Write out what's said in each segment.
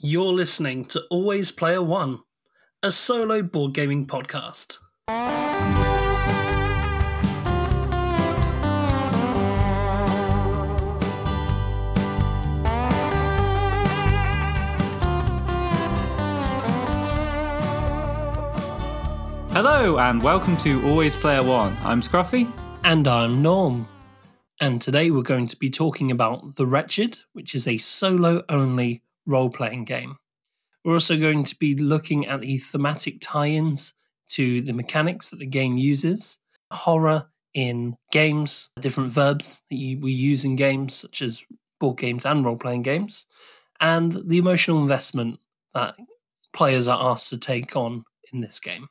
You're listening to Always Player One, a solo board gaming podcast. Hello and welcome to Always Player One. I'm Scruffy. And I'm Norm. And today we're going to be talking about The Wretched, which is a solo only role playing game. We're also going to be looking at the thematic tie ins to the mechanics that the game uses, horror in games, different verbs that you, we use in games, such as board games and role playing games, and the emotional investment that players are asked to take on in this game.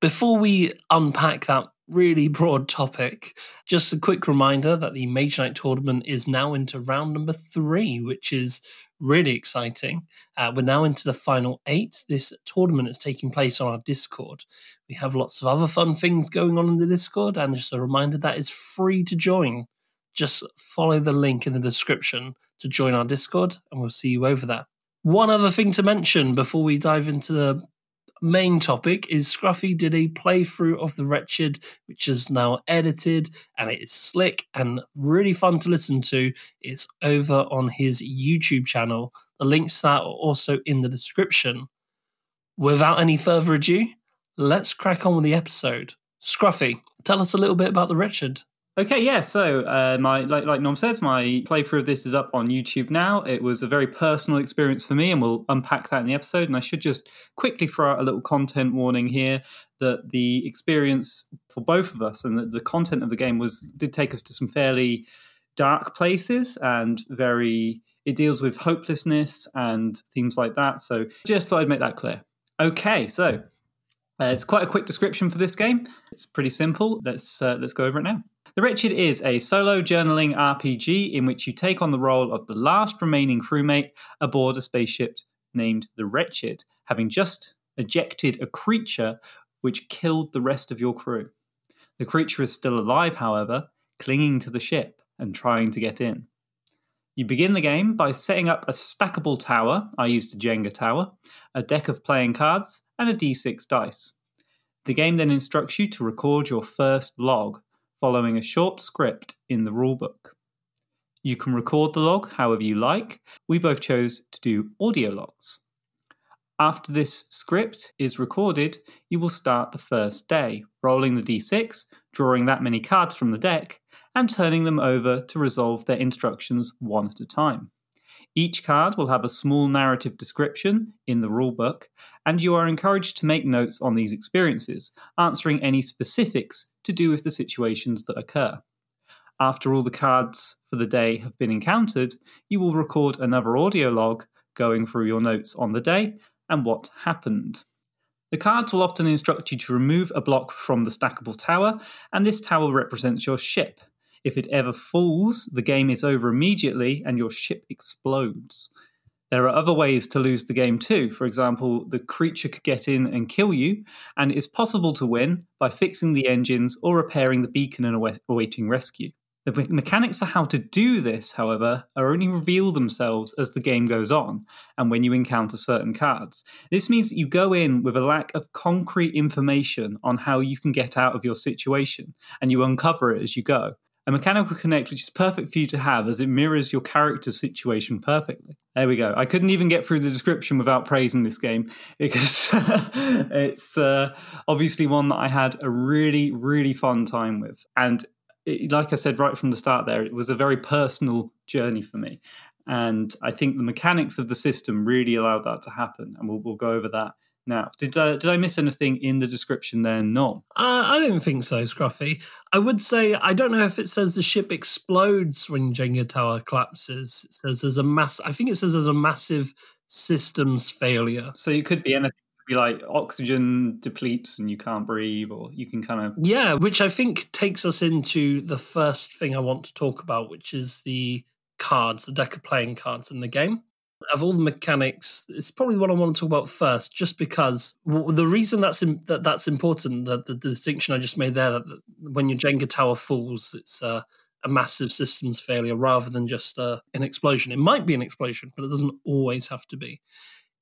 Before we unpack that really broad topic, just a quick reminder that the Mage Knight tournament is now into round number three, which is really exciting. Uh, we're now into the final eight. This tournament is taking place on our Discord. We have lots of other fun things going on in the Discord, and just a reminder that is free to join. Just follow the link in the description to join our Discord, and we'll see you over there. One other thing to mention before we dive into the main topic is Scruffy did a playthrough of The Wretched, which is now edited and it is slick and really fun to listen to. It's over on his YouTube channel. The links to that are also in the description. Without any further ado, let's crack on with the episode. Scruffy, tell us a little bit about The Wretched. Okay, yeah. So, uh, my like like Norm says, my playthrough of this is up on YouTube now. It was a very personal experience for me, and we'll unpack that in the episode. And I should just quickly throw out a little content warning here that the experience for both of us and the, the content of the game was did take us to some fairly dark places and very. It deals with hopelessness and themes like that. So, just thought I'd make that clear. Okay, so uh, it's quite a quick description for this game. It's pretty simple. Let's uh, let's go over it now. The Wretched is a solo journaling RPG in which you take on the role of the last remaining crewmate aboard a spaceship named the Wretched, having just ejected a creature which killed the rest of your crew. The creature is still alive, however, clinging to the ship and trying to get in. You begin the game by setting up a stackable tower, I used a Jenga tower, a deck of playing cards, and a d6 dice. The game then instructs you to record your first log, following a short script in the rulebook. You can record the log however you like. We both chose to do audio logs. After this script is recorded, you will start the first day, rolling the d6, drawing that many cards from the deck, and turning them over to resolve their instructions one at a time. Each card will have a small narrative description in the rulebook, and you are encouraged to make notes on these experiences, answering any specifics to do with the situations that occur. After all the cards for the day have been encountered, you will record another audio log going through your notes on the day and what happened. The cards will often instruct you to remove a block from the stackable tower, and this tower represents your ship. If it ever falls, the game is over immediately and your ship explodes. There are other ways to lose the game too. For example, the creature could get in and kill you, and it is possible to win by fixing the engines or repairing the beacon and awaiting rescue. The mechanics for how to do this, however, are only reveal themselves as the game goes on and when you encounter certain cards. This means that you go in with a lack of concrete information on how you can get out of your situation, and you uncover it as you go a mechanical connect which is perfect for you to have as it mirrors your character's situation perfectly. There we go. I couldn't even get through the description without praising this game because it's uh, obviously one that I had a really, really fun time with. And it, like I said right from the start there, it was a very personal journey for me. And I think the mechanics of the system really allowed that to happen. And we'll, we'll go over that now. Did uh, did I miss anything in the description there? No. Uh, I don't think so, Scruffy. I would say I don't know if it says the ship explodes when Jenga Tower collapses. It says there's a mass. I think it says there's a massive systems failure. So it could be anything. Be like oxygen depletes and you can't breathe, or you can kind of yeah, which I think takes us into the first thing I want to talk about, which is the cards, the deck of playing cards in the game of all the mechanics, it's probably what I want to talk about first, just because the reason that's in, that that's important, the, the, the, distinction I just made there, that when your Jenga tower falls, it's a massive systems failure rather than just an explosion. It might be an explosion, but it doesn't always have to be.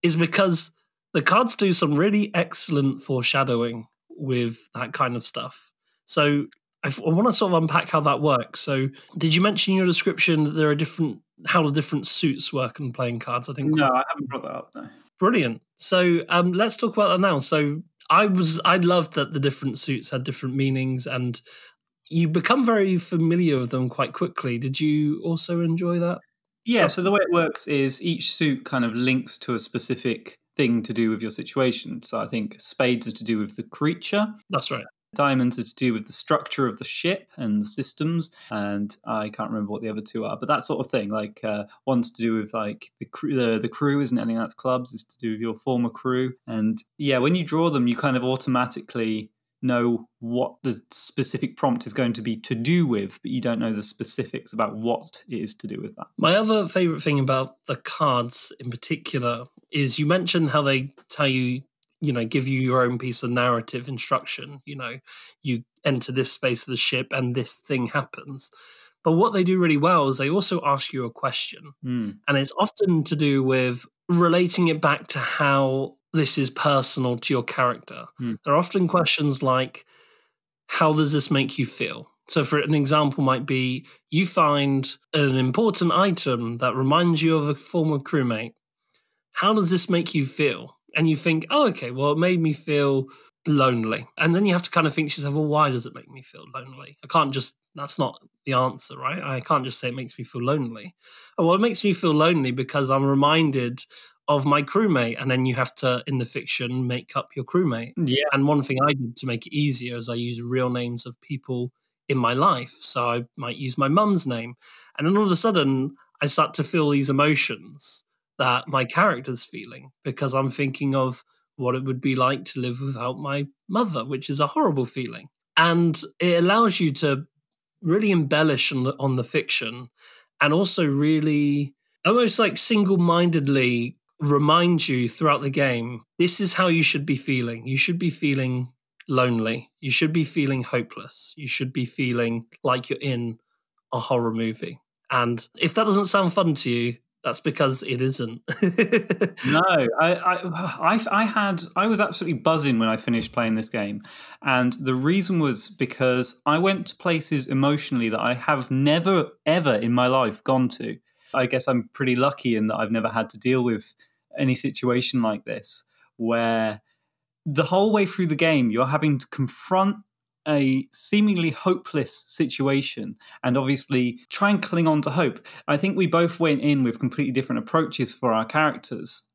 Is because the cards do some really excellent foreshadowing with that kind of stuff. So I, I want to sort of unpack how that works. So, did you mention in your description that there are different how the different suits work in playing cards? I think no, I haven't brought that up. No. Brilliant. So, um, let's talk about that now. So, I was I loved that the different suits had different meanings, and you become very familiar with them quite quickly. Did you also enjoy that? Yeah. So the way it works is each suit kind of links to a specific thing to do with your situation. So I think spades are to do with the creature. That's right. Diamonds are to do with the structure of the ship and the systems, and I can't remember what the other two are, but that sort of thing. Like uh, one's to do with like the crew, the, the crew isn't anything that's clubs; it's to do with your former crew. And yeah, when you draw them, you kind of automatically know what the specific prompt is going to be to do with, but you don't know the specifics about what it is to do with that. My other favorite thing about the cards in particular is you mentioned how they tell you, you know, give you your own piece of narrative instruction. You know, you enter this space of the ship and this thing happens. But what they do really well is they also ask you a question. Mm. And it's often to do with relating it back to how this is personal to your character. Mm. There are often questions like, how does this make you feel? So, for an example, might be you find an important item that reminds you of a former crewmate. How does this make you feel? And you think, oh, okay, well, it made me feel lonely. And then you have to kind of think to yourself, well, why does it make me feel lonely? I can't just, that's not the answer, right? I can't just say it makes me feel lonely. Oh, well, it makes me feel lonely because I'm reminded of my crewmate and then you have to in the fiction make up your crewmate yeah and one thing i did to make it easier is i use real names of people in my life so i might use my mum's name and then all of a sudden i start to feel these emotions that my character's feeling because i'm thinking of what it would be like to live without my mother which is a horrible feeling and it allows you to really embellish on the, on the fiction and also really almost like single-mindedly remind you throughout the game this is how you should be feeling. You should be feeling lonely. You should be feeling hopeless. You should be feeling like you're in a horror movie. And if that doesn't sound fun to you, that's because it isn't. no, I, I, I, I had, I was absolutely buzzing when I finished playing this game, and the reason was because I went to places emotionally that I have never, ever in my life gone to. I guess I'm pretty lucky in that I've never had to deal with any situation like this where the whole way through the game you're having to confront a seemingly hopeless situation and obviously try and cling on to hope. I think we both went in with completely different approaches for our characters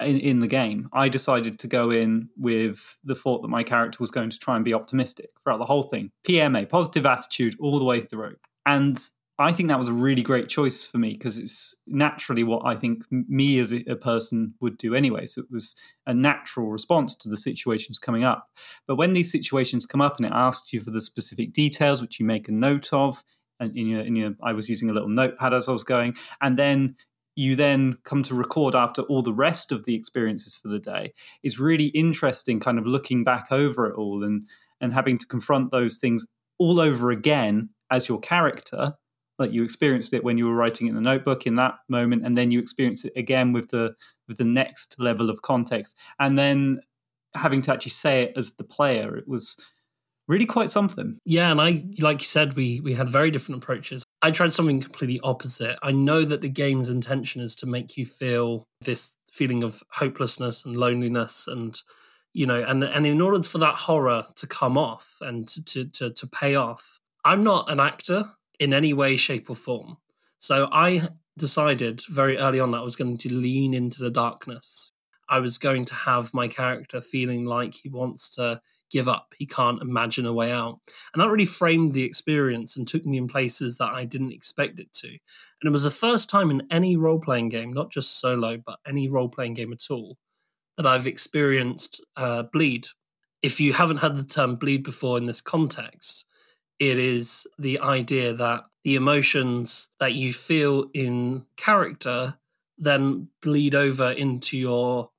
in, in the game. I decided to go in with the thought that my character was going to try and be optimistic throughout the whole thing. PMA, positive attitude all the way through. And I think that was a really great choice for me because it's naturally what I think me as a, person would do anyway. So it was a natural response to the situations coming up. But when these situations come up and it asks you for the specific details, which you make a note of, and in your, in your, I was using a little notepad as I was going, and then you then come to record after all the rest of the experiences for the day is really interesting. Kind of looking back over it all and and having to confront those things all over again as your character like you experienced it when you were writing in the notebook in that moment and then you experience it again with the with the next level of context. And then having to actually say it as the player it was really quite something. Yeah and i like you said we we had very different approaches. I tried something completely opposite. I know that the game's intention is to make you feel this feeling of hopelessness and loneliness and you know and and in order for that horror to come off and to to to pay off i'm not an actor in any way, shape, or form. So I decided very early on that I was going to lean into the darkness. I was going to have my character feeling like he wants to give up. He can't imagine a way out. And that really framed the experience and took me in places that I didn't expect it to. And it was the first time in any role playing game, not just solo, but any role playing game at all, that I've experienced uh, bleed. If you haven't had the term bleed before in this context, it is the idea that the emotions that you feel in character then bleed over into your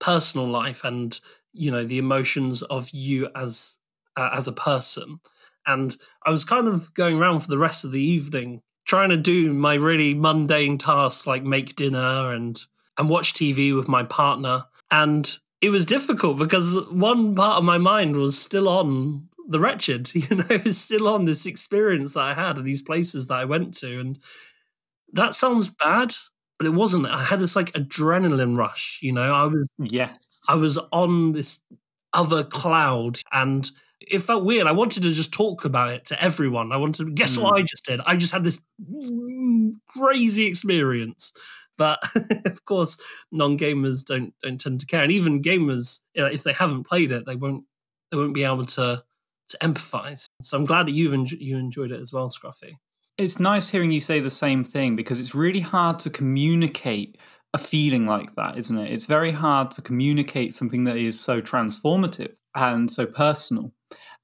personal life and you know the emotions of you as uh, as a person And I was kind of going around for the rest of the evening trying to do my really mundane tasks like make dinner and and watch TV with my partner. And it was difficult because one part of my mind was still on the wretched, you know, was still on this experience that I had and these places that I went to. And that sounds bad, but it wasn't. I had this like adrenaline rush, you know. I was yes. I was on this other cloud and it felt weird. I wanted to just talk about it to everyone. I wanted to guess mm. what I just did. I just had this crazy experience. But of course, non-gamers don't don't tend to care, and even gamers, if they haven't played it, they won't they won't be able to to empathize. So I'm glad that you've enjoyed, you enjoyed it as well, Scruffy. It's nice hearing you say the same thing because it's really hard to communicate a feeling like that, isn't it? It's very hard to communicate something that is so transformative and so personal.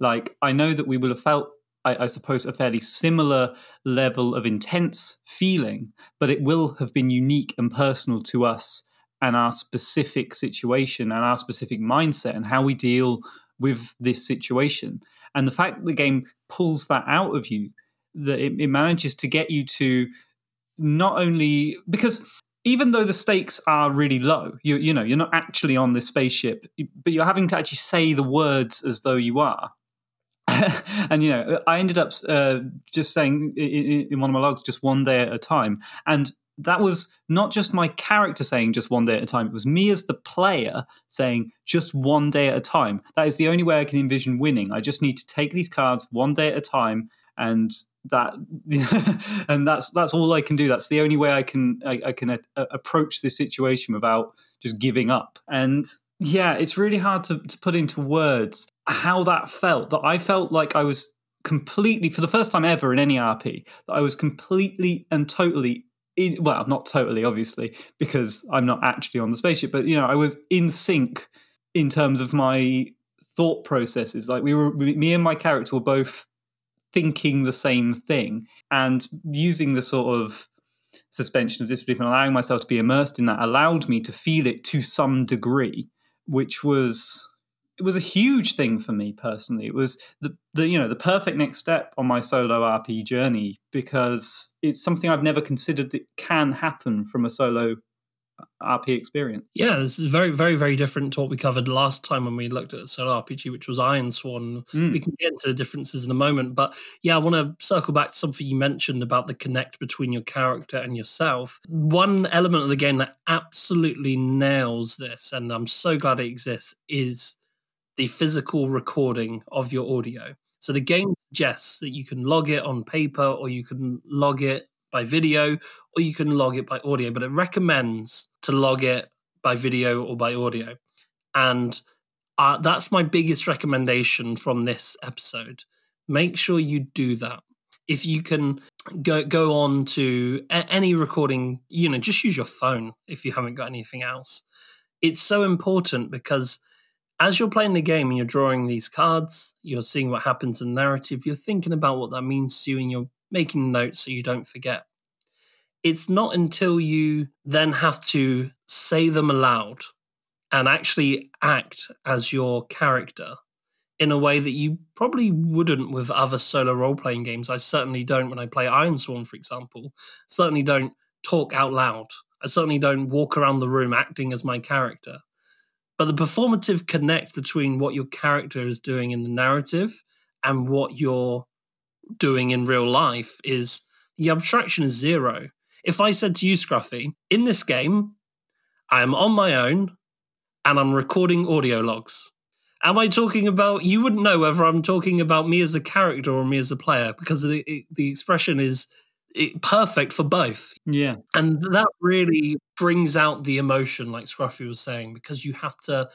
Like, I know that we will have felt, I, I, suppose, a fairly similar level of intense feeling, but it will have been unique and personal to us and our specific situation and our specific mindset and how we deal with this situation. And the fact that the game pulls that out of you, that it, it manages to get you to not only because even though the stakes are really low, you you know you're not actually on this spaceship, but you're having to actually say the words as though you are. and you know, I ended up uh, just saying in, in, one of my logs, just one day at a time, and that was not just my character saying just one day at a time. It was me as the player saying just one day at a time. That is the only way I can envision winning. I just need to take these cards one day at a time and that and that's that's all I can do. That's the only way I can I, I can a, a approach this situation without just giving up. And yeah, it's really hard to, to put into words how that felt. That I felt like I was completely for the first time ever in any RP that I was completely and totally in, well, not totally, obviously, because I'm not actually on the spaceship, but you know, I was in sync in terms of my thought processes. Like we were, me and my character were both thinking the same thing and using the sort of suspension of disbelief and allowing myself to be immersed in that allowed me to feel it to some degree which was it was a huge thing for me personally it was the, the you know the perfect next step on my solo rp journey because it's something i've never considered that can happen from a solo RP experience. Yeah, this is very, very, very different to what we covered last time when we looked at solo RPG, which was Ironsworn. Mm. We can get into the differences in a moment, but yeah, I want to circle back to something you mentioned about the connect between your character and yourself. One element of the game that absolutely nails this, and I'm so glad it exists, is the physical recording of your audio. So the game suggests that you can log it on paper or you can log it by video or you can log it by audio, but it recommends to log it by video or by audio. And uh, that's my biggest recommendation from this episode. Make sure you do that. If you can go go on to a- any recording, you know, just use your phone if you haven't got anything else. It's so important because as you're playing the game and you're drawing these cards, you're seeing what happens in narrative, you're thinking about what that means to you and you're making notes so you don't forget. It's not until you then have to say them aloud and actually act as your character in a way that you probably wouldn't with other solo role playing games. I certainly don't when I play Iron Ironsworn, for example. Certainly don't talk out loud. I certainly don't walk around the room acting as my character. But the performative connect between what your character is doing in the narrative and what you're doing in real life is the abstraction is zero. If I said to you, Scruffy, in this game, I am on my own and I'm recording audio logs. Am I talking about? You wouldn't know whether I'm talking about me as a character or me as a player because the the expression is perfect for both. Yeah, and that really brings out the emotion, like Scruffy was saying, because you have to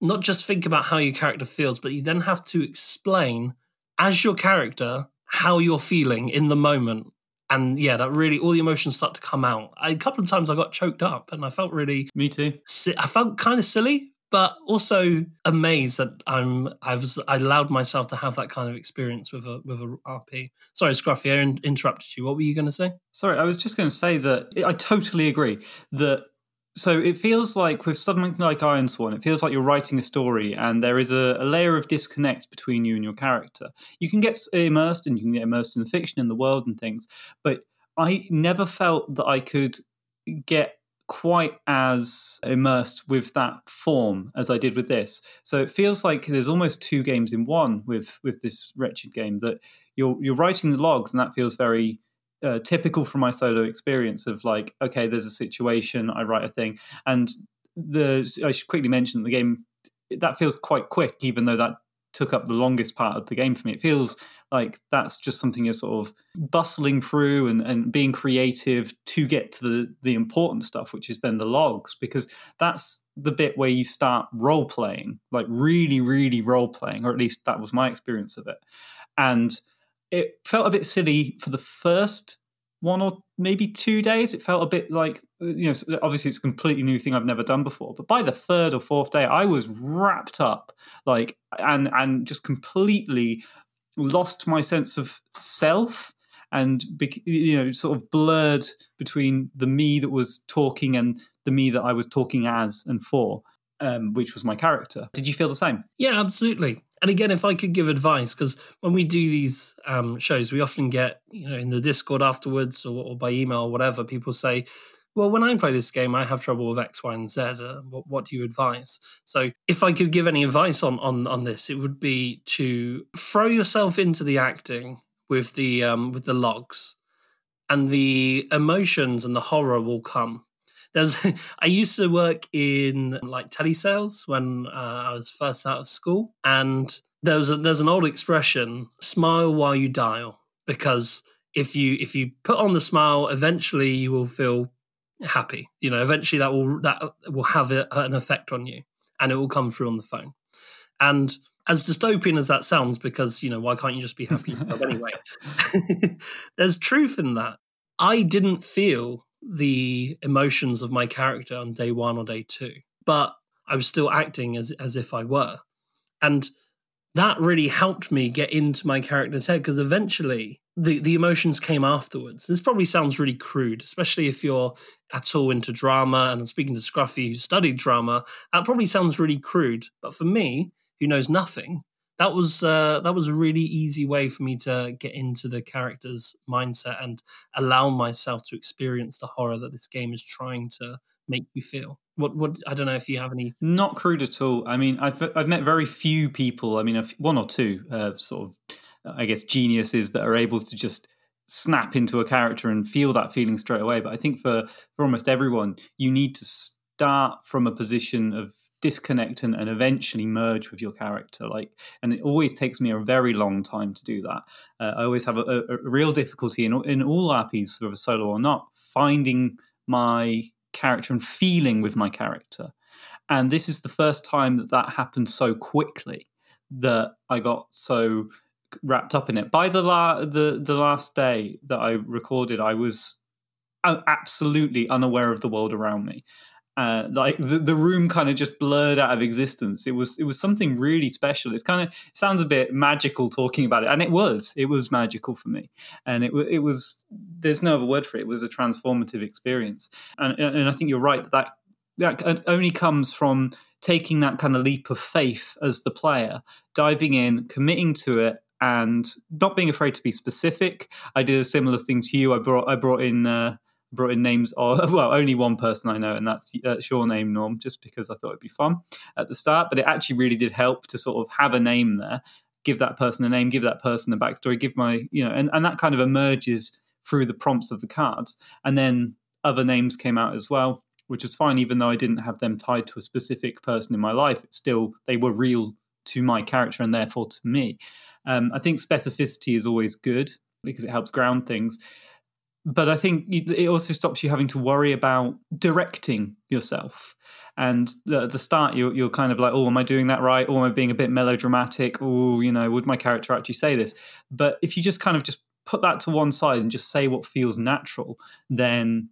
not just think about how your character feels, but you then have to explain as your character how you're feeling in the moment. And yeah, that really all the emotions start to come out. I, a couple of times I got choked up, and I felt really me too. I felt kind of silly, but also amazed that I'm I've I allowed myself to have that kind of experience with a with a RP. Sorry, Scruffy, I interrupted you. What were you going to say? Sorry, I was just going to say that I totally agree that so it feels like with something like Ironsworn, it feels like you're writing a story, and there is a, a, layer of disconnect between you and your character. You can get immersed, and you can get immersed in the fiction, in the world, and things. But I never felt that I could get quite as immersed with that form as I did with this. So it feels like there's almost two games in one with with this wretched game. That you're you're writing the logs, and that feels very uh, typical from my solo experience of like, okay, there's a situation, I write a thing, and the I should quickly mention the game that feels quite quick, even though that took up the longest part of the game for me. It feels like that's just something you're sort of bustling through and, and being creative to get to the, the important stuff, which is then the logs, because that's the bit where you start role playing, like really, really role playing, or at least that was my experience of it. And it felt a bit silly for the first one or maybe two days. It felt a bit like, you know, obviously it's a completely new thing I've never done before. But by the third or fourth day, I was wrapped up, like, and and just completely lost my sense of self and you know sort of blurred between the me that was talking and the me that I was talking as and for um, which was my character. Did you feel the same? Yeah, absolutely. And again, if I could give advice, because when we do these um, shows, we often get, you know, in the Discord afterwards or, or, by email or whatever, people say, well, when I play this game, I have trouble with X, Y, and Z. Uh, what, what do you advise? So, if I could give any advice on, on, on this, it would be to throw yourself into the acting with the um, with the logs, and the emotions and the horror will come there's I used to work in like telesales when uh, I was first out of school, and there's a, there's an old expression: "Smile while you dial," because if you if you put on the smile, eventually you will feel happy. You know, eventually that will that will have a, an effect on you, and it will come through on the phone. And as dystopian as that sounds, because you know, why can't you just be happy anyway? There's truth in that. I didn't feel the emotions of my character on day one or day two, but I was still acting as as if I were, and that really helped me get into my character's head because eventually the the emotions came afterwards. This probably sounds really crude, especially if you're at all into drama. And I'm speaking to Scruffy, who studied drama. That probably sounds really crude, but for me, who knows nothing, that was uh, that was a really easy way for me to get into the character's mindset and allow myself to experience the horror that this game is trying to make you feel. What what I don't know if you have any. Not crude at all. I mean, I've I've met very few people. I mean, one or two uh, sort of, I guess, geniuses that are able to just snap into a character and feel that feeling straight away. But I think for for almost everyone, you need to start from a position of disconnect and, and eventually merge with your character like and it always takes me a very long time to do that uh, i always have a, a, a, real difficulty in, in all rps whether solo or not finding my character and feeling with my character. And this is the first time that that happened so quickly that i got so wrapped up in it. By the la- the the last day that i recorded i was uh, absolutely unaware of the world around me uh, like the, the room kind of just blurred out of existence. It was it was something really special. It's kind of it sounds a bit magical talking about it, and it was it was magical for me, and it it was there's no other word for it. It was a transformative experience, and and I think you're right that that, that only comes from taking that kind of leap of faith as the player, diving in, committing to it, and not being afraid to be specific. I did a similar thing to you. I brought I brought in. Uh, brought in names of well only one person I know and that's that's your name Norm just because I thought it'd be fun at the start but it actually really did help to sort of have a name there. Give that person a name give that person a backstory give my you know and, and that kind of emerges through the prompts of the cards. And then other names came out as well which was fine even though I didn't have them tied to a specific person in my life. It's still they were real to my character and therefore to me. Um, I think specificity is always good because it helps ground things but I think it also stops you having to worry about directing yourself. And at the start, you're, you're kind of like, oh, am I doing that right? Or am I being a bit melodramatic? Oh, you know, would my character actually say this? But if you just kind of just put that to one side and just say what feels natural, then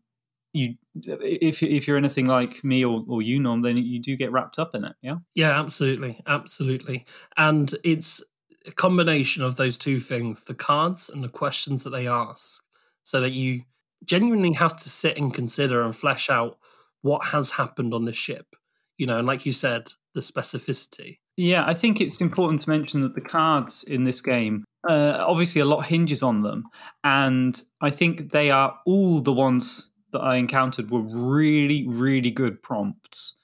you, if if you're anything like me or, or you, Norm, then you do get wrapped up in it. Yeah. Yeah, absolutely, absolutely. And it's a combination of those two things: the cards and the questions that they ask so that you genuinely have to sit and consider and flesh out what has happened on this ship. You know, and like you said, the specificity. Yeah, I think it's important to mention that the cards in this game, uh, obviously, a lot hinges on them. And I think they are all the ones that I encountered were really, really good prompts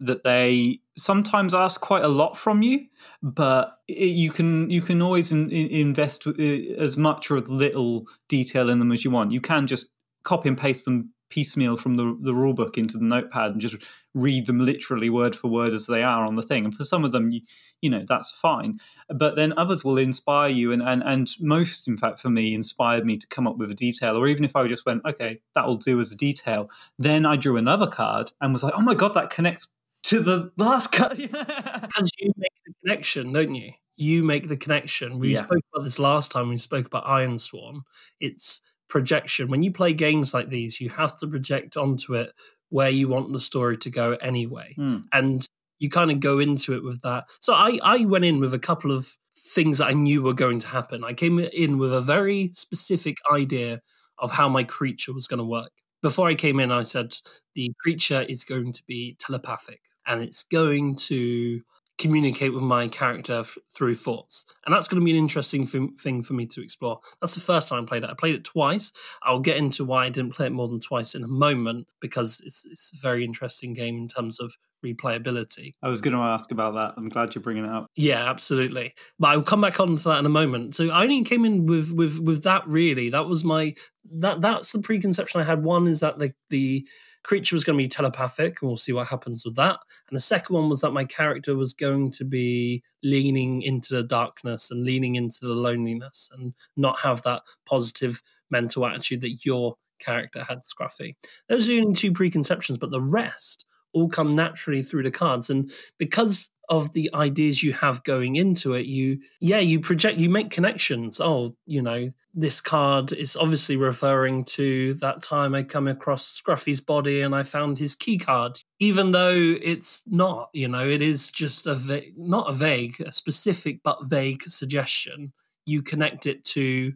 that they sometimes ask quite a lot from you, but you can you can always in, in invest uh, as much or as little detail in them as you want. You can just copy and paste them piecemeal from the the rule book into the notepad and just read them literally word for word as they are on the thing. And for some of them, you, you know that's fine. But then others will inspire you, and and and most, in fact, for me, inspired me to come up with a detail. Or even if I just went, okay, that'll do as a detail, then I drew another card and was like, oh my god, that connects to the last cut. because you make the connection, don't you? You make the connection. We Yeah. spoke about this last time we spoke about Ironsworn. It's projection. When you play games like these, you have to project onto it where you want the story to go anyway. Hmm. And you kind of go into it with that. So I, I went in with a couple of things that I knew were going to happen. I came in with a very specific idea of how my creature was going to work. Before I came in, I said the creature is going to be telepathic and it's going to communicate with my character f- through thoughts. And that's going to be an interesting thing thing for me to explore. That's the first time I played it. I played it twice. I'll get into why I didn't play it more than twice in a moment because it's, it's a very interesting game in terms of replayability. I was going to ask about that. I'm glad you're bringing it up. Yeah, absolutely. But I'll come back on to that in a moment. So I only came in with with with that really. That was my that that's the preconception I had. One is that the the creature was going to be telepathic, and we'll see what happens with that. And the second one was that my character was going to be leaning into the darkness and leaning into the loneliness and not have that positive mental attitude that your character had, Scruffy. Those are the only two preconceptions, but the rest all come naturally through the cards. And because of the ideas you have going into it, you, yeah, you project, you make connections. Oh, you know, this card is obviously referring to that time I come across Scruffy's body and I found his key card, even though it's not, you know, it is just a, va- not a vague, a specific but vague suggestion. You connect it to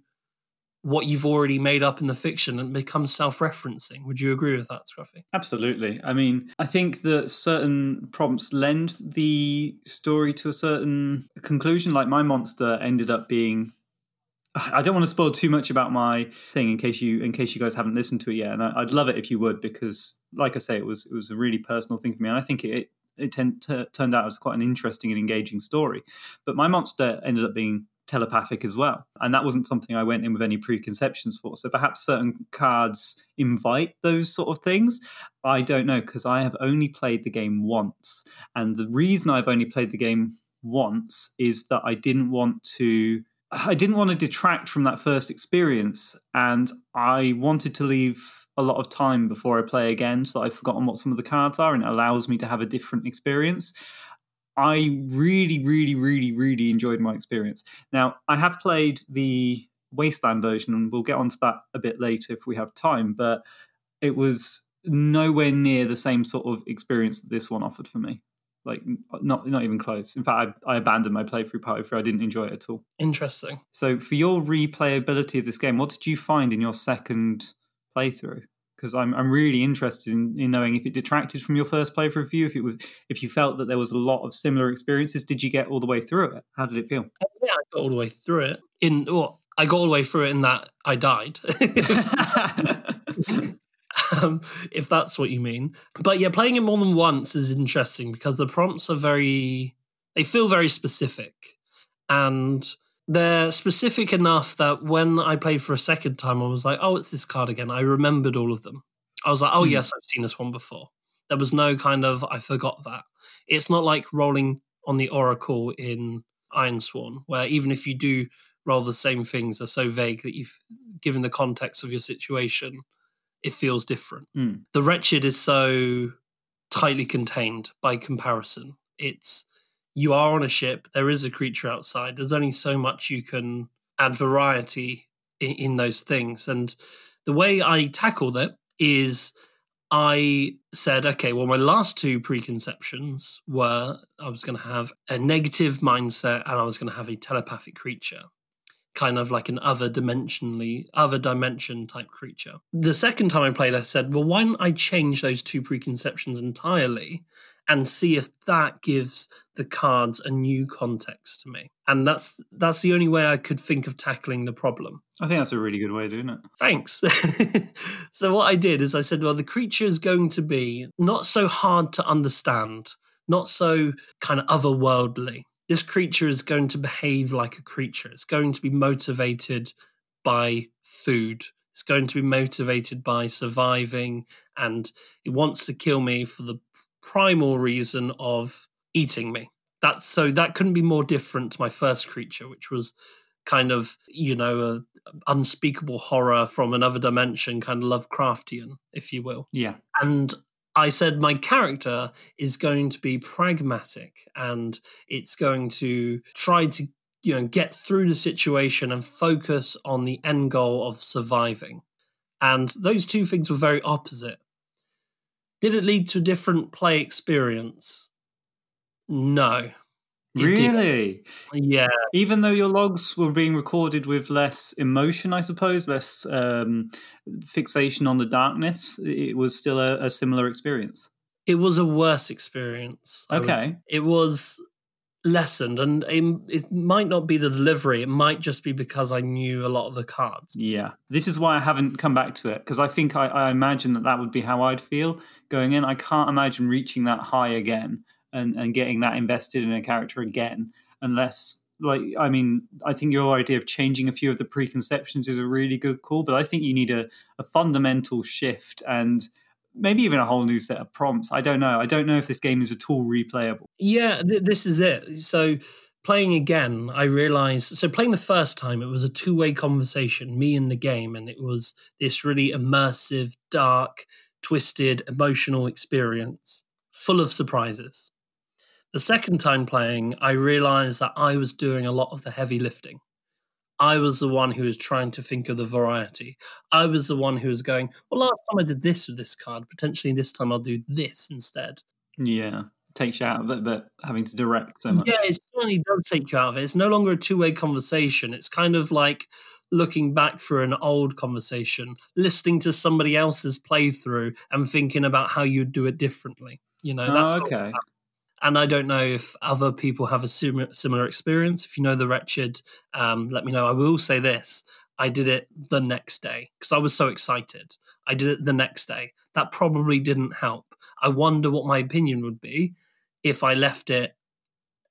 what you've already made up in the fiction and becomes self-referencing. Would you agree with that, Scruffy? Absolutely. I mean, I think that certain prompts lend the story to a certain conclusion. Like my monster ended up being. I don't want to spoil too much about my thing in case you in case you guys haven't listened to it yet, and I, I'd love it if you would because, like I say, it was it was a really personal thing for me, and I think it it t- turned out as quite an interesting and engaging story. But my monster ended up being telepathic as well. And that wasn't something I went in with any preconceptions for. So perhaps certain cards invite those sort of things. I don't know because I have only played the game once. And the reason I've only played the game once is that I didn't want to. I didn't want to detract from that first experience, and I wanted to leave a lot of time before I play again, so I've forgotten what some of the cards are, and it allows me to have a different experience. I really, really, really, really enjoyed my experience. Now, I have played the Wasteland version, and we'll get onto that a bit later if we have time, but it was nowhere near the same sort of experience that this one offered for me. Like, uh, not not even close. In fact, I, I abandoned my playthrough through. I didn't enjoy it at all. Interesting. So, for your replayability of this game, what did you find in your second playthrough? Because I'm I'm really interested in, in knowing if it detracted from your first playthrough view, if it was if you felt that there was a lot of similar experiences. Did you get all the way through it? How did it feel? Yeah, I got all the way through it. In well, I got all the way through it in that I died. um, if that's what you mean. But yeah, playing it more than once is interesting because the prompts are very, they feel very specific. And they're specific enough that when I played for a second time, I was like, oh, it's this card again. I remembered all of them. I was like, oh, Hmm. yes, I've seen this one before. There was no kind of, I forgot that. It's not like rolling on the Oracle in Ironsworn, where even if you do roll the same things, they're so vague that you've given the context of your situation, it feels different. Hmm. The Wretched is so tightly contained by comparison. It's you are on a ship, there is a creature outside, there's only so much you can add variety in, in those things. And the way I tackled it is I said, okay, well, my last two preconceptions were I was going to have a negative mindset and I was going to have a telepathic creature. kind of like an other dimensionally other dimension type creature. The second time I played, I said, well, why don't I change those two preconceptions entirely and see if that gives the cards a new context to me. And that's that's the only way I could think of tackling the problem. I think that's a really good way of doing it. Thanks. so what I did is I said, well, the creature is going to be not so hard to understand, not so kind of otherworldly. This creature is going to behave like a creature. It's going to be motivated by food. It's going to be motivated by surviving, and it wants to kill me for the primal reason of eating me. That's so that couldn't be more different to my first creature, which was kind of you know a unspeakable horror from another dimension, kind of Lovecraftian, if you will. Yeah, and I said my character is going to be pragmatic and it's going to try to you know get through the situation and focus on the end goal of surviving. And those two things were very opposite. Did it lead to a different play experience? No. Really? Yeah. Even though your logs were being recorded with less emotion, I suppose, less um, fixation on the darkness, it was still a, a similar experience. It was a worse experience. Okay. It was lessened and it, it, might not be the delivery it might just be because i knew a lot of the cards yeah this is why i haven't come back to it because i think I, I, imagine that that would be how i'd feel going in i can't imagine reaching that high again and, and getting that invested in a character again unless like i mean i think your idea of changing a few of the preconceptions is a really good call but i think you need a, a fundamental shift and maybe even a whole new set of prompts. I don't know. I don't know if this game is at all replayable. Yeah, th- this is it. So playing again, I realized. So playing the first time, it was a two way conversation, me and the game, and it was this really immersive, dark, twisted, emotional experience, full of surprises. The second time playing, I realized that I was doing a lot of the heavy lifting. I was the one who was trying to think of the variety. I was the one who was going, well, last time I did this with this card. Potentially this time I'll do this instead. Yeah. Takes you out of it, but having to direct so much. Yeah, it certainly does take you out of it. It's no longer a two way conversation. It's kind of like looking back through an old conversation, listening to somebody else's playthrough and thinking about how you'd do it differently. You know, that's oh, okay and I don't know if other people have a similar similar experience. If you know the wretched, um, let me know. I will say this: I did it the next day because I was so excited. I did it the next day. That probably didn't help. I wonder what my opinion would be if I left it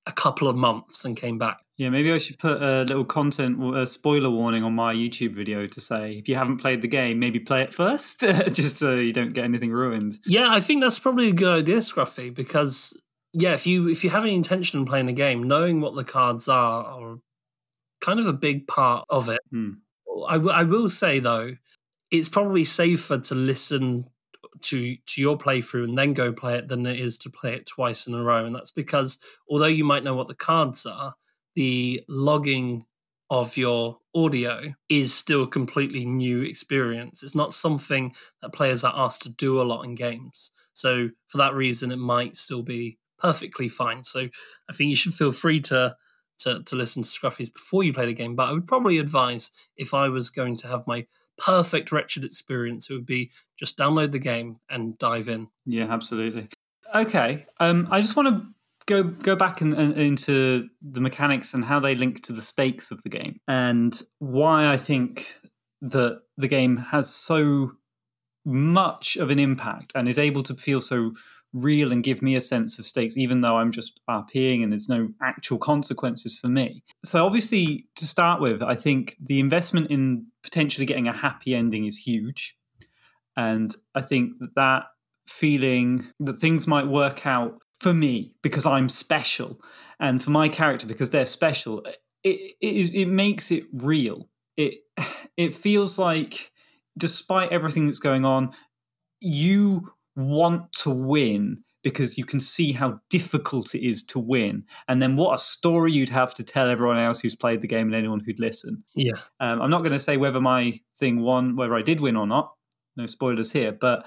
a couple of months and came back. Yeah, maybe I should put a little content, a spoiler warning on my YouTube video to say if you haven't played the game, maybe play it first, just so you don't get anything ruined. Yeah, I think that's probably a good idea, Scruffy, because yeah, if you if you have any intention of playing a game, knowing what the cards are are kind of a big part of it. Hmm. I, w- I will say though, it's probably safer to listen to to your playthrough and then go play it than it is to play it twice in a row, and that's because although you might know what the cards are, the logging of your audio is still a completely new experience. It's not something that players are asked to do a lot in games. So for that reason, it might still be perfectly fine. So I think you should feel free to to, to listen to Scruffy's before you play the game. But I would probably advise if I was going to have my perfect wretched experience, it would be just download the game and dive in. Yeah, absolutely. Okay, um, I just want to go go back and, and, into the mechanics and how they link to the stakes of the game, and why I think that the game has so much of an impact and is able to feel so real and give me a sense of stakes, even though I'm just RPing and there's no actual consequences for me. So, obviously, to start with, I think the investment in potentially getting a happy ending is huge. And I think that, that feeling that things might work out for me because I'm special and for my character because they're special, it, it, it makes it real. It, it feels like, despite everything that's going on, you want to win because you can see how difficult it is to win. And then what a story you'd have to tell everyone else who's played the game and anyone who'd listen. Yeah. Um, I'm not going to say whether my thing won, whether I did win or not. No spoilers here. But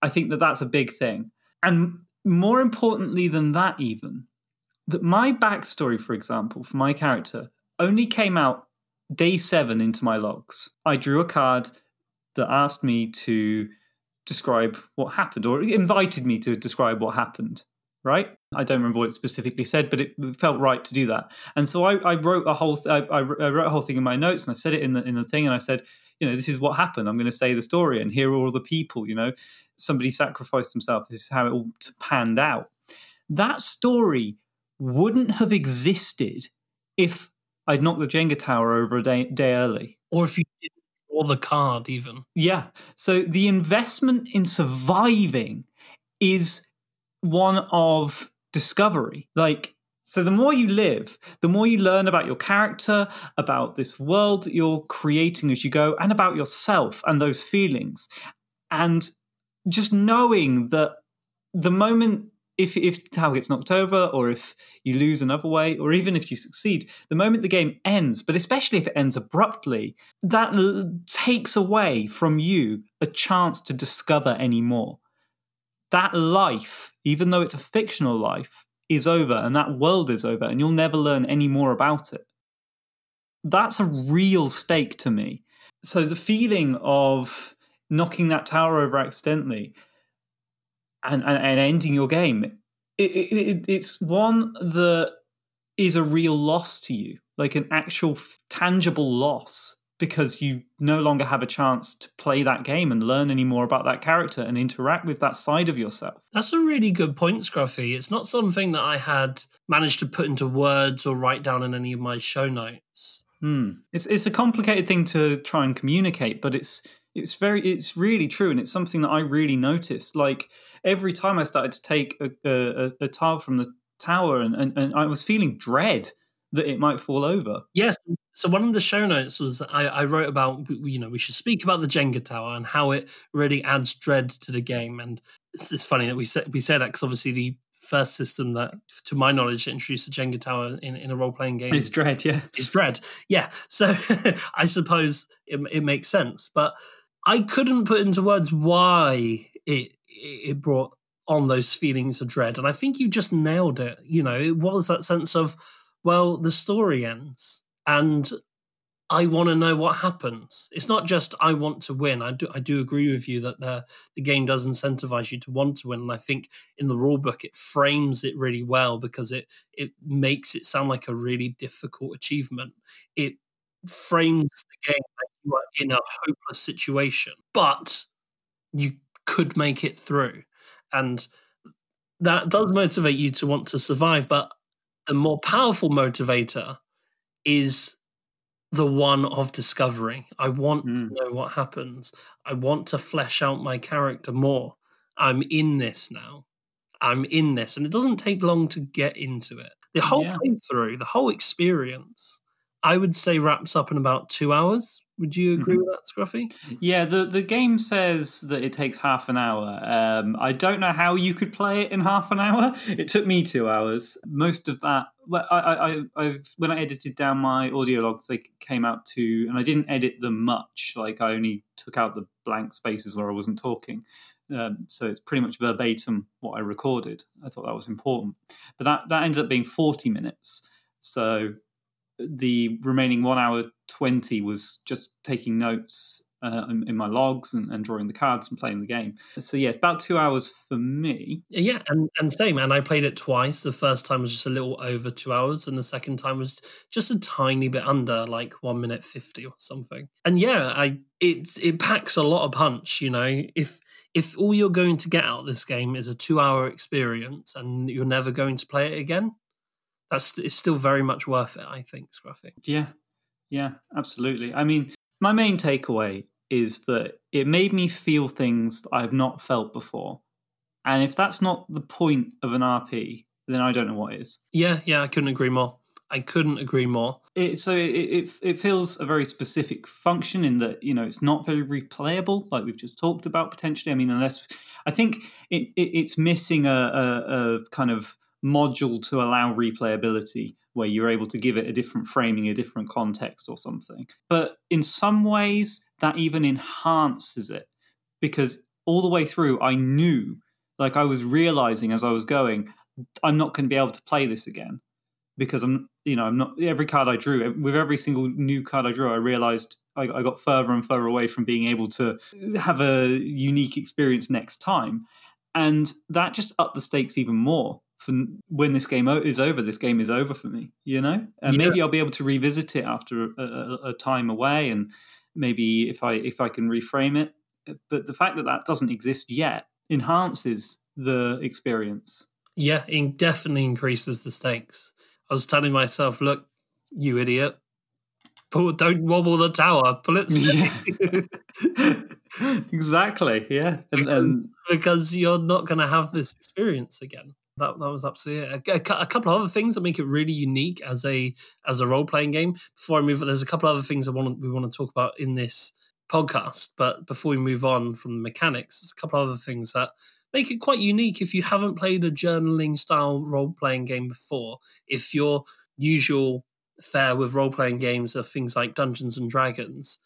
I think that that's a big thing. And more importantly than that, even, that my backstory, for example, for my character, only came out day seven into my logs, I drew a card that asked me to describe what happened or invited me to describe what happened right? I don't remember what it specifically said but it felt right to do that. And so i, I wrote a whole th- I, I, wrote a whole thing in my notes and i said it in the in the thing and i said you know this is what happened i'm going to say the story and here are all the people you know somebody sacrificed himself this is how it all panned out. That story wouldn't have existed if i'd knocked the jenga tower over a day, day early. Or if you didn't draw the card even. Yeah so the investment in surviving is one of discovery like so the more you live, the more you learn about your character, about this world that you're creating as you go, and about yourself and those feelings. And just knowing that the moment if if the tower gets knocked over or if you lose another way or even if you succeed the moment the game ends but especially if it ends abruptly that l- takes away from you a chance to discover any more that life even though it's a fictional life is over and that world is over and you'll never learn any more about it. That's a real stake to me. So the feeling of knocking that tower over accidentally and, and, and ending your game, it, it, it's one that is a real loss to you, like an actual tangible loss because you no longer have a chance to play that game and learn any more about that character and interact with that side of yourself. That's a really good point, Scruffy. It's not something that I had managed to put into words or write down in any of my show notes. Hmm. It's it's a complicated thing to try and communicate, but it's it's very it's really true, and it's something that I really noticed. Like every time I started to take a a, a tile from the tower, and, and, and I was feeling dread that it might fall over. Yes. So one of the show notes was I, I, wrote about you know we should speak about the Jenga tower and how it really adds dread to the game. And it's, it's funny that we say we say that because obviously the first system that, to my knowledge, introduced the Jenga tower in, in a role playing game is Dread. Yeah, is Dread. Yeah. So I suppose it, it makes sense, but I couldn't put into words why it it brought on those feelings of dread. And I think you just nailed it. You know, it was that sense of well, the story ends and I want to know what happens. It's not just I want to win. I do I do agree with you that the the game does incentivize you to want to win, and I think in the rule book it frames it really well because it it makes it sound like a really difficult achievement. It frames the game like you are in a hopeless situation, but you could make it through, and that does motivate you to want to survive. But the more powerful motivator is the one of discovery. I want mm. to know what happens. I want to flesh out my character more. I'm in this now. I'm in this. And it doesn't take long to get into it. The whole yeah. playthrough, the whole experience, I would say wraps up in about two hours. Would you agree mm-hmm. with that, Scruffy? Yeah, the, the game says that it takes half an hour. Um, I don't know how you could play it in half an hour. It took me two hours. Most of that, I, I, I, when I edited down my audio logs, they came out to, and I didn't edit them much. Like I only took out the blank spaces where I wasn't talking. Um, so it's pretty much verbatim what I recorded. I thought that was important, but that that ended up being forty minutes. So the remaining one hour 20 was just taking notes uh, in, in, my logs and, and, drawing the cards and playing the game. So yeah, about two hours for me. Yeah, and, and same. And I played it twice. The first time was just a little over two hours, and the second time was just a tiny bit under, like one minute fifty or something. And yeah, I it it packs a lot of punch. You know, if if all you're going to get out of this game is a two hour experience and you're never going to play it again, that's it's still very much worth it. I think, Scruffy. Yeah, yeah, absolutely. I mean, my main takeaway is that it made me feel things that I've not felt before, and if that's not the point of an RP, then I don't know what is. Yeah, yeah, I couldn't agree more. I couldn't agree more. It, so it, it it feels a very specific function in that you know it's not very replayable, like we've just talked about potentially. I mean, unless I think it, it it's missing a, a, a kind of module to allow replayability where you're able to give it a different framing, a different context or something. But in some ways, that even enhances it because all the way through, I knew, like I was realizing as I was going, I'm not going to be able to play this again. because I'm, you know, I'm not every card I drew with every single new card I drew. I realized I, I got further and further away from being able to have a unique experience next time, and that just upped the stakes even more. For when this game is over, this game is over for me, you know, and yeah. maybe I'll be able to revisit it after a, a, a time away, and maybe if I if I can reframe it. But the fact that that doesn't exist yet enhances the experience. Yeah, it definitely increases the stakes. I was telling myself, look, you idiot, pull, don't wobble the tower, pull it. Yeah. exactly. Yeah, and, because, and... because you're not going to have this experience again. That, that was absolutely. A, a, a, couple of other things that make it really unique as a as a role playing game. Before I move, there's a couple of other things I want we want to talk about in this podcast. But before we move on from the mechanics, there's a couple of other things that make it quite unique if you haven't played a journaling style role playing game before. If your usual fare with role playing games are things like Dungeons and Dragons,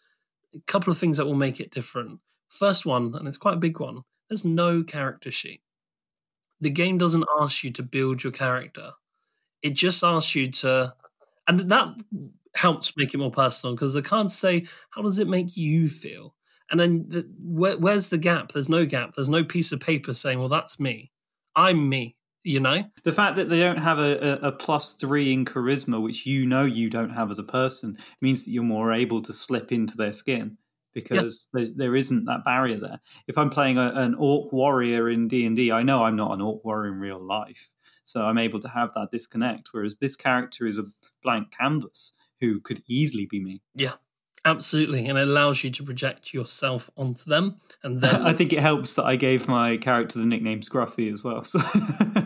a couple of things that will make it different. First one, and it's quite a big one, there's no character sheet. The game doesn't ask you to build your character. It just asks you to, and that helps make it more personal because the cards say, "How does it make you feel?" And then the, where, where's the gap? There's no gap. There's no piece of paper saying, well, that's me. I'm me. You know? The fact that they don't have a, a, a plus three in charisma, which you know you don't have as a person, means that you're more able to slip into their skin because there, there isn't that barrier there. If I'm playing a, an orc warrior in D and D, I know I'm not an orc warrior in real life, so I'm able to have that disconnect. Whereas this character is a blank canvas who could easily be me. Yeah, Absolutely, and it allows you to project yourself onto them, and then I think it helps that I gave my character the nickname Scruffy as well. So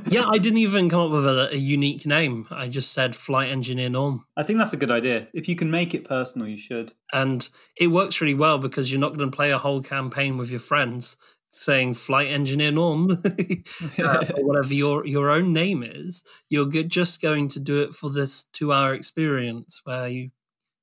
yeah, I didn't even come up with a, a, unique name. I just said Flight Engineer Norm. I think that's a good idea. If you can make it personal, you should. And it works really well because you're not going to play a whole campaign with your friends saying Flight Engineer Norm, uh, or whatever your your own name is. You're just going to do it for this two hour experience where you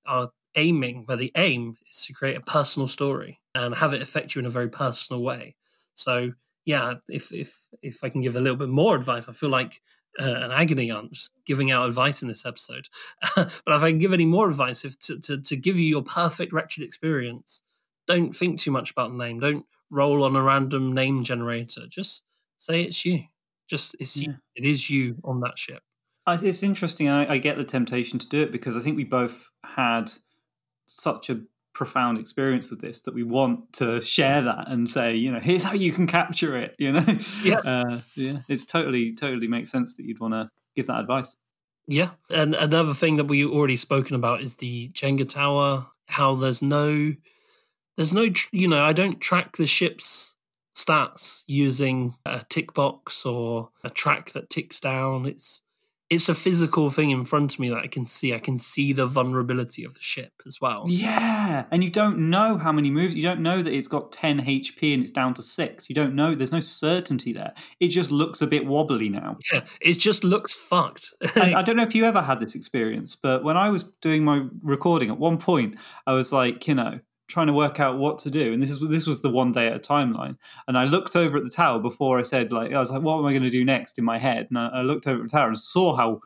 are aiming, where the aim is to create a personal story and have it affect you in a very personal way. So yeah, if if if I can give a little bit more advice, I feel like uh, an agony aunt just giving out advice in this episode. but if I can give any more advice, if to, to, to give you your perfect wretched experience, don't think too much about the name. Don't roll on a random name generator. Just say it's you. Just it's yeah. you. It is you on that ship. It's interesting. I, I get the temptation to do it because I think we both had such a profound experience with this that we want to share that and say, you know, here's how you can capture it. You know, yeah, uh, yeah, it's totally totally makes sense that you'd want to give that advice. Yeah, and another thing that we already spoken about is the Jenga tower. How there's no, there's no, you know, I don't track the ship's stats using a tick box or a track that ticks down. It's it's a physical thing in front of me that I can see. I can see the vulnerability of the ship as well. Yeah, and you don't know how many moves. You don't know that it's got 10 HP and it's down to 6. You don't know. There's no certainty there. It just looks a bit wobbly now. Yeah, it just looks fucked. I don't know if you ever had this experience, but when I was doing my recording, at one point, I was like, you know, trying to work out what to do. And this is this was the one day at a timeline. And I looked over at the tower before I said like I was like, what am I going to do next in my head? And I, I looked over at the tower and saw how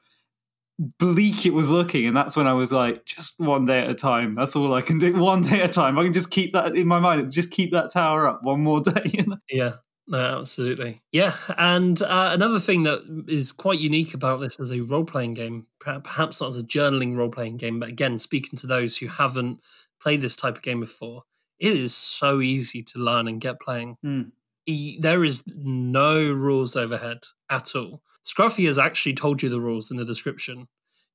bleak it was looking and that's when i was like just one day at a time that's all i can do one day at a time i can just keep that in my mind it's just keep that tower up one more day yeah no, absolutely. Yeah. And uh, another thing that is quite unique about this as a role playing game, perhaps not as a journaling role playing game, but again, speaking to those who haven't played this type of game before, it is so easy to learn and get playing. Mm. There is no rules overhead at all. Scruffy has actually told you the rules in the description.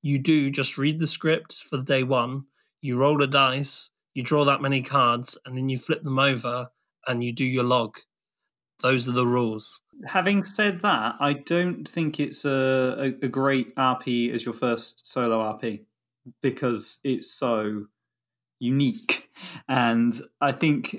You do just read the script for day one, you roll a dice, you draw that many cards, and then you flip them over and you do your log. Those are the rules. Having said that, I don't think it's a, a, a great RP as your first solo RP because it's so unique. And I think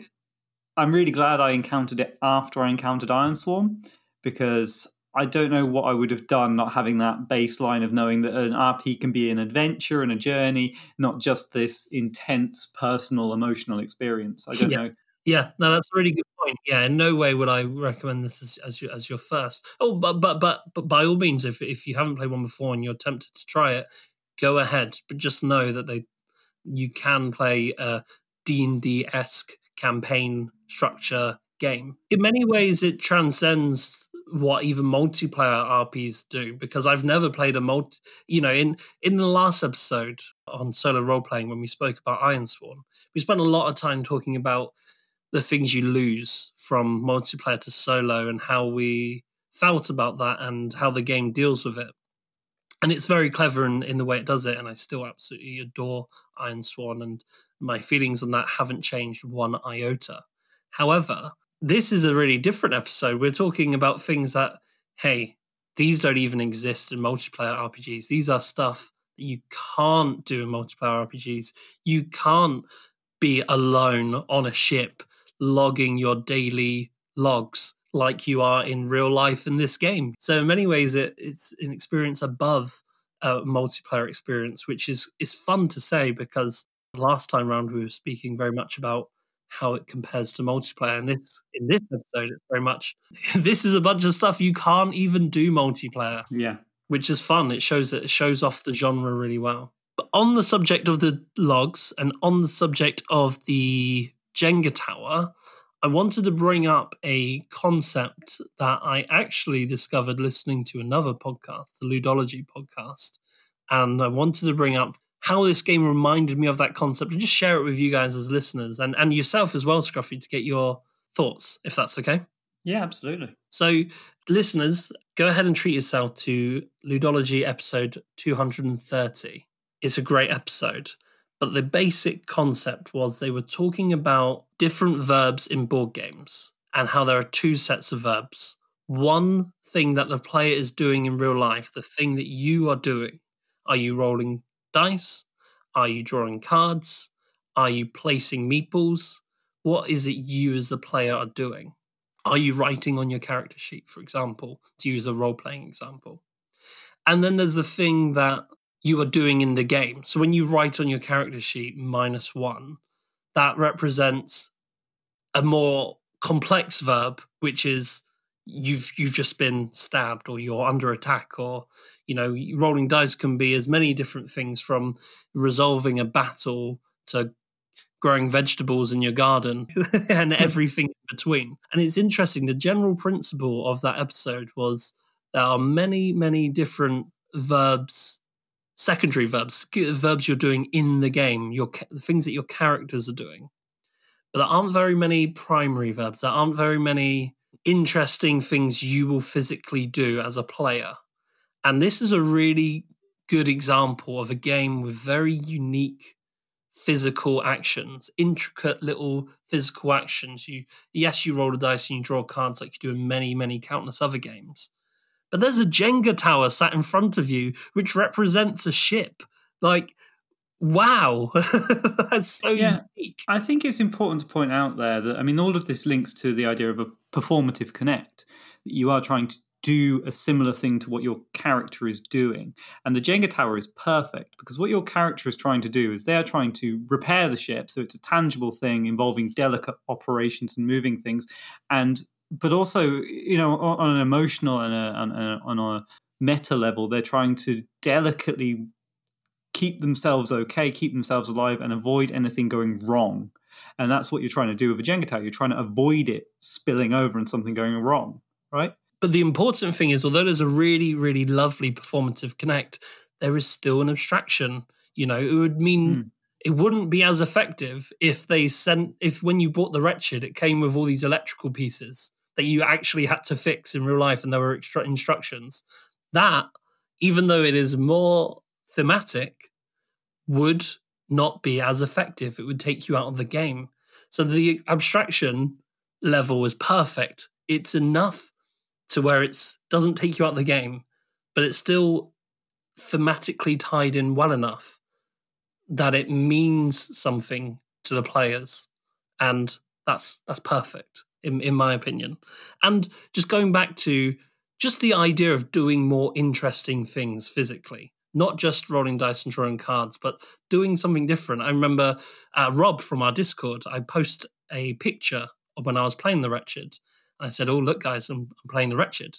I'm really glad I encountered it after I encountered Ironsworn because I don't know what I would have done not having that baseline of knowing that an RP can be an adventure and a journey, not just this intense personal emotional experience. I don't yeah. know Yeah, no, that's a really good point. Yeah, in no way would I recommend this as as your, as your first. Oh, but but but but by all means, if if you haven't played one before and you're tempted to try it, go ahead. But just know that they you can play a D and D esque campaign structure game. In many ways, it transcends what even multiplayer RPs do because I've never played a multi. You know, in in the last episode on solo role playing when we spoke about Ironsworn, we spent a lot of time talking about the things you lose from multiplayer to solo and how we felt about that and how the game deals with it. And it's very clever in, in the way it does it, and I still absolutely adore Ironsworn, and my feelings on that haven't changed one iota. However, this is a really different episode. We're talking about things that, hey, these don't even exist in multiplayer RPGs. These are stuff that you can't do in multiplayer RPGs. You can't be alone on a ship logging your daily logs like you are in real life in this game. So in many ways, it, it's an experience above a multiplayer experience, which is is fun to say because last time round we were speaking very much about how it compares to multiplayer. And this in this episode, it's very much this is a bunch of stuff you can't even do multiplayer. Yeah, which is fun. It shows it shows off the genre really well. But on the subject of the logs and on the subject of the Jenga tower, I wanted to bring up a concept that I actually discovered listening to another podcast, the Ludology podcast. And I wanted to bring up how this game reminded me of that concept and just share it with you guys as listeners and, and yourself as well, Scruffy, to get your thoughts, if that's okay. Yeah, absolutely. So, listeners, go ahead and treat yourself to Ludology episode 230. It's a great episode. But the basic concept was they were talking about different verbs in board games and how there are two sets of verbs. One thing that the player is doing in real life, the thing that you are doing. Are you rolling dice? Are you drawing cards? Are you placing meeples? What is it you as the player are doing? Are you writing on your character sheet, for example, to use a role playing example? And then there's the thing that you are doing in the game. So when you write on your character sheet minus one, that represents a more complex verb, which is you've you've just been stabbed or you're under attack or you know rolling dice can be as many different things from resolving a battle to growing vegetables in your garden and everything in between and it's interesting the general principle of that episode was there are many many different verbs secondary verbs, verbs you're doing in the game, your things that your characters are doing. But there aren't very many primary verbs. There aren't very many interesting things you will physically do as a player. And this is a really good example of a game with very unique physical actions, intricate little physical actions. You yes, you roll a dice and you draw cards like you do in many, many countless other games but there's a Jenga tower sat in front of you, which represents a ship. Like, wow, that's so yeah, unique. I think it's important to point out there that, I mean, all of this links to the idea of a performative connect, that you are trying to do a similar thing to what your character is doing. And the Jenga tower is perfect because what your character is trying to do is they are trying to repair the ship. So it's a tangible thing involving delicate operations and moving things. And but also you know on, an emotional and a, on, a, on a meta level they're trying to delicately keep themselves okay keep themselves alive and avoid anything going wrong. And that's what you're trying to do with a jenga tower you're trying to avoid it spilling over and something going wrong right? But the important thing is although there's a really really lovely performative connect there is still an abstraction you know? It would mean mm it wouldn't be as effective if they sent if when you bought the wretched it came with all these electrical pieces that you actually had to fix in real life and there were extra instructions that even though it is more thematic would not be as effective. It would take you out of the game. So the abstraction level was perfect. It's enough to where it doesn't take you out of the game but it's still thematically tied in well enough that it means something to the players. And that's that's perfect in, in my opinion. And just going back to just the idea of doing more interesting things physically, not just rolling dice and drawing cards, but doing something different. I remember uh, Rob from our Discord, I post a picture of when I was playing the Wretched. And I said, "Oh, look, guys, I'm, I'm playing the Wretched,"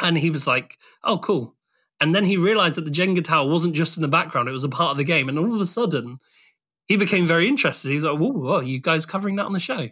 and he was like, "Oh, cool." And then he realized that the Jenga tower wasn't just in the background; it was a part of the game. And all of a sudden, he became very interested. He was like, "Whoa, are you guys covering that on the show?"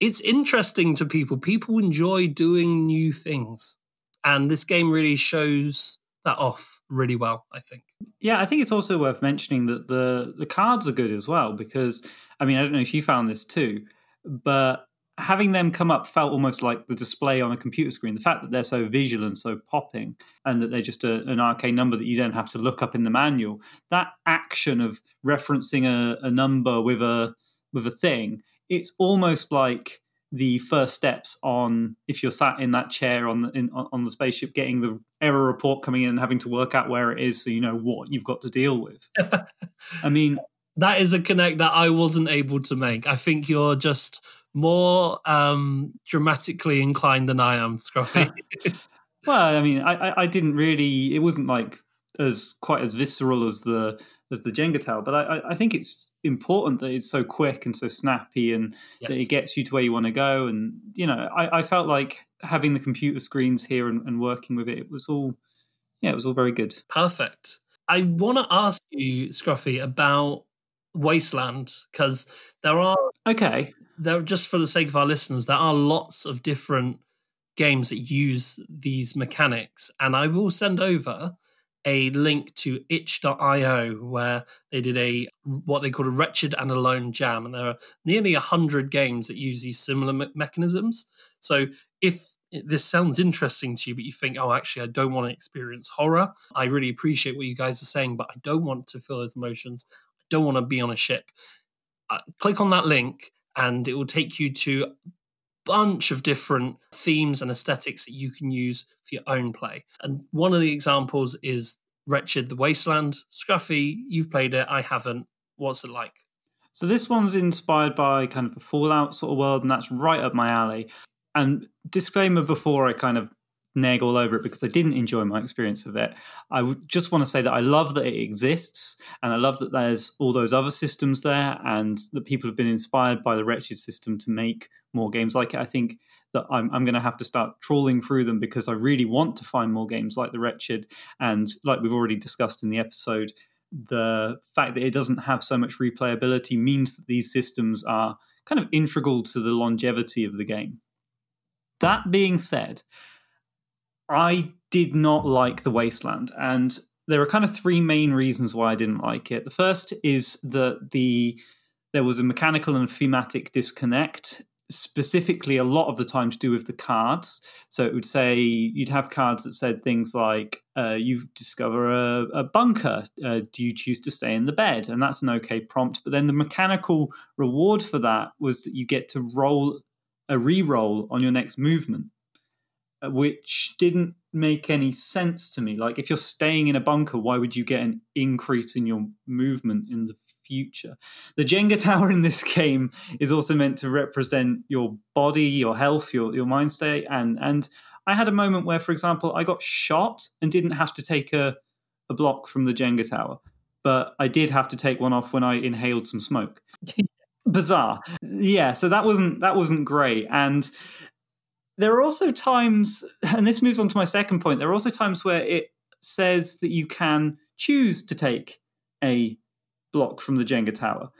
It's interesting to people. People enjoy doing new things, and this game really shows that off really well. I think. Yeah, I think it's also worth mentioning that the the cards are good as well because I mean I don't know if you found this too, but having them come up felt almost like the display on a computer screen. The fact that they're so visual and so popping, and that they're just a, an arcane number that you don't have to look up in the manual. That action of referencing a, a number with a with a thing, it's almost like the first steps on if you're sat in that chair on the in, on the spaceship, getting the error report coming in and having to work out where it is, so you know what you've got to deal with. I mean, that is a connect that I wasn't able to make. I think you're just more um, dramatically inclined than I am, Scruffy. well, I mean, I, I didn't really. It wasn't like as quite as visceral as the as the Jenga tower, but I, I think it's important that it's so quick and so snappy and yes. that it gets you to where you want to go. And you know, I, I felt like having the computer screens here and, and working with it, it was all, yeah, it was all very good. Perfect. I want to ask you, Scruffy, about Wasteland because there are okay there just for the sake of our listeners, there are lots of different games that use these mechanics, and I will send over a link to itch.io where they did a what they called a wretched and alone jam and there are nearly 100 games that use these similar me- mechanisms. So if this sounds interesting to you but you think oh actually i don't want to experience horror i really appreciate what you guys are saying but i don't want to feel those emotions. I don't want to be on a ship. Uh, click on that link and it will take you to bunch of different themes and aesthetics that you can use for your own play. And one of the examples is Wretched the Wasteland. Scruffy, you've played it, I haven't. What's it like? So this one's inspired by kind of a Fallout sort of world, and that's right up my alley. And disclaimer before I kind of nag all over it because I didn't enjoy my experience of it. I just want to say that I love that it exists and I love that there's all those other systems there and that people have been inspired by the Wretched system to make more games like it. I think that I'm, I'm going to have to start trawling through them because I really want to find more games like the Wretched. And like we've already discussed in the episode, the fact that it doesn't have so much replayability means that these systems are kind of integral to the longevity of the game. That being said, I did not like The Wasteland, and there are kind of three main reasons why I didn't like it. The first is that the there was a mechanical and thematic disconnect, specifically a lot of the time to do with the cards. So it would say you'd have cards that said things like, uh, "You discover a, a bunker. Uh, do you choose to stay in the bed?" And that's an okay prompt. But then the mechanical reward for that was that you get to roll a re-roll on your next movement which didn't make any sense to me. Like, if you're staying in a bunker, why would you get an increase in your movement in the future? The Jenga tower in this game is also meant to represent your body, your health, your your mind state, and and I had a moment where, for example, I got shot and didn't have to take a a block from the Jenga tower, but I did have to take one off when I inhaled some smoke. Bizarre, yeah. So that wasn't that wasn't great, and there are also times, and this moves on to my second point, there are also times where it says that you can choose to take a block from the Jenga tower.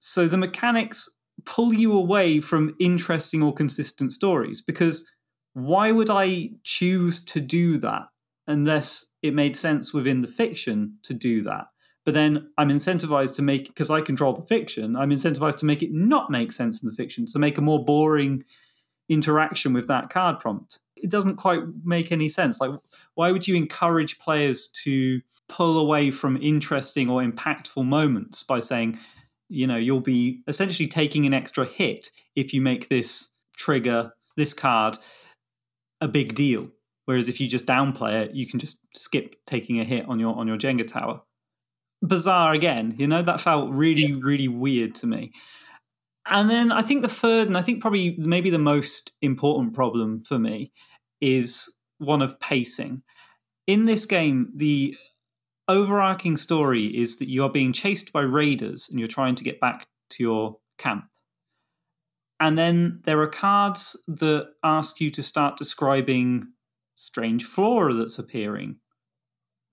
So the mechanics pull you away from interesting or consistent stories because why would I choose to do that unless it made sense within the fiction to do that? But then I'm incentivized to make because I control the fiction. I'm incentivized to make it not make sense in the fiction, to make a more boring interaction with that card prompt. It doesn't quite make any sense. Like, why would you encourage players to pull away from interesting or impactful moments by saying, you know, you'll be essentially taking an extra hit if you make this trigger, this card, a big deal. Whereas if you just downplay it, you can just skip taking a hit on your on your Jenga tower. Bizarre again, you know, that felt really, really weird to me. And then I think the third, and I think probably maybe the most important problem for me is one of pacing. In this game, the overarching story is that you are being chased by raiders and you're trying to get back to your camp. And then there are cards that ask you to start describing strange flora that's appearing.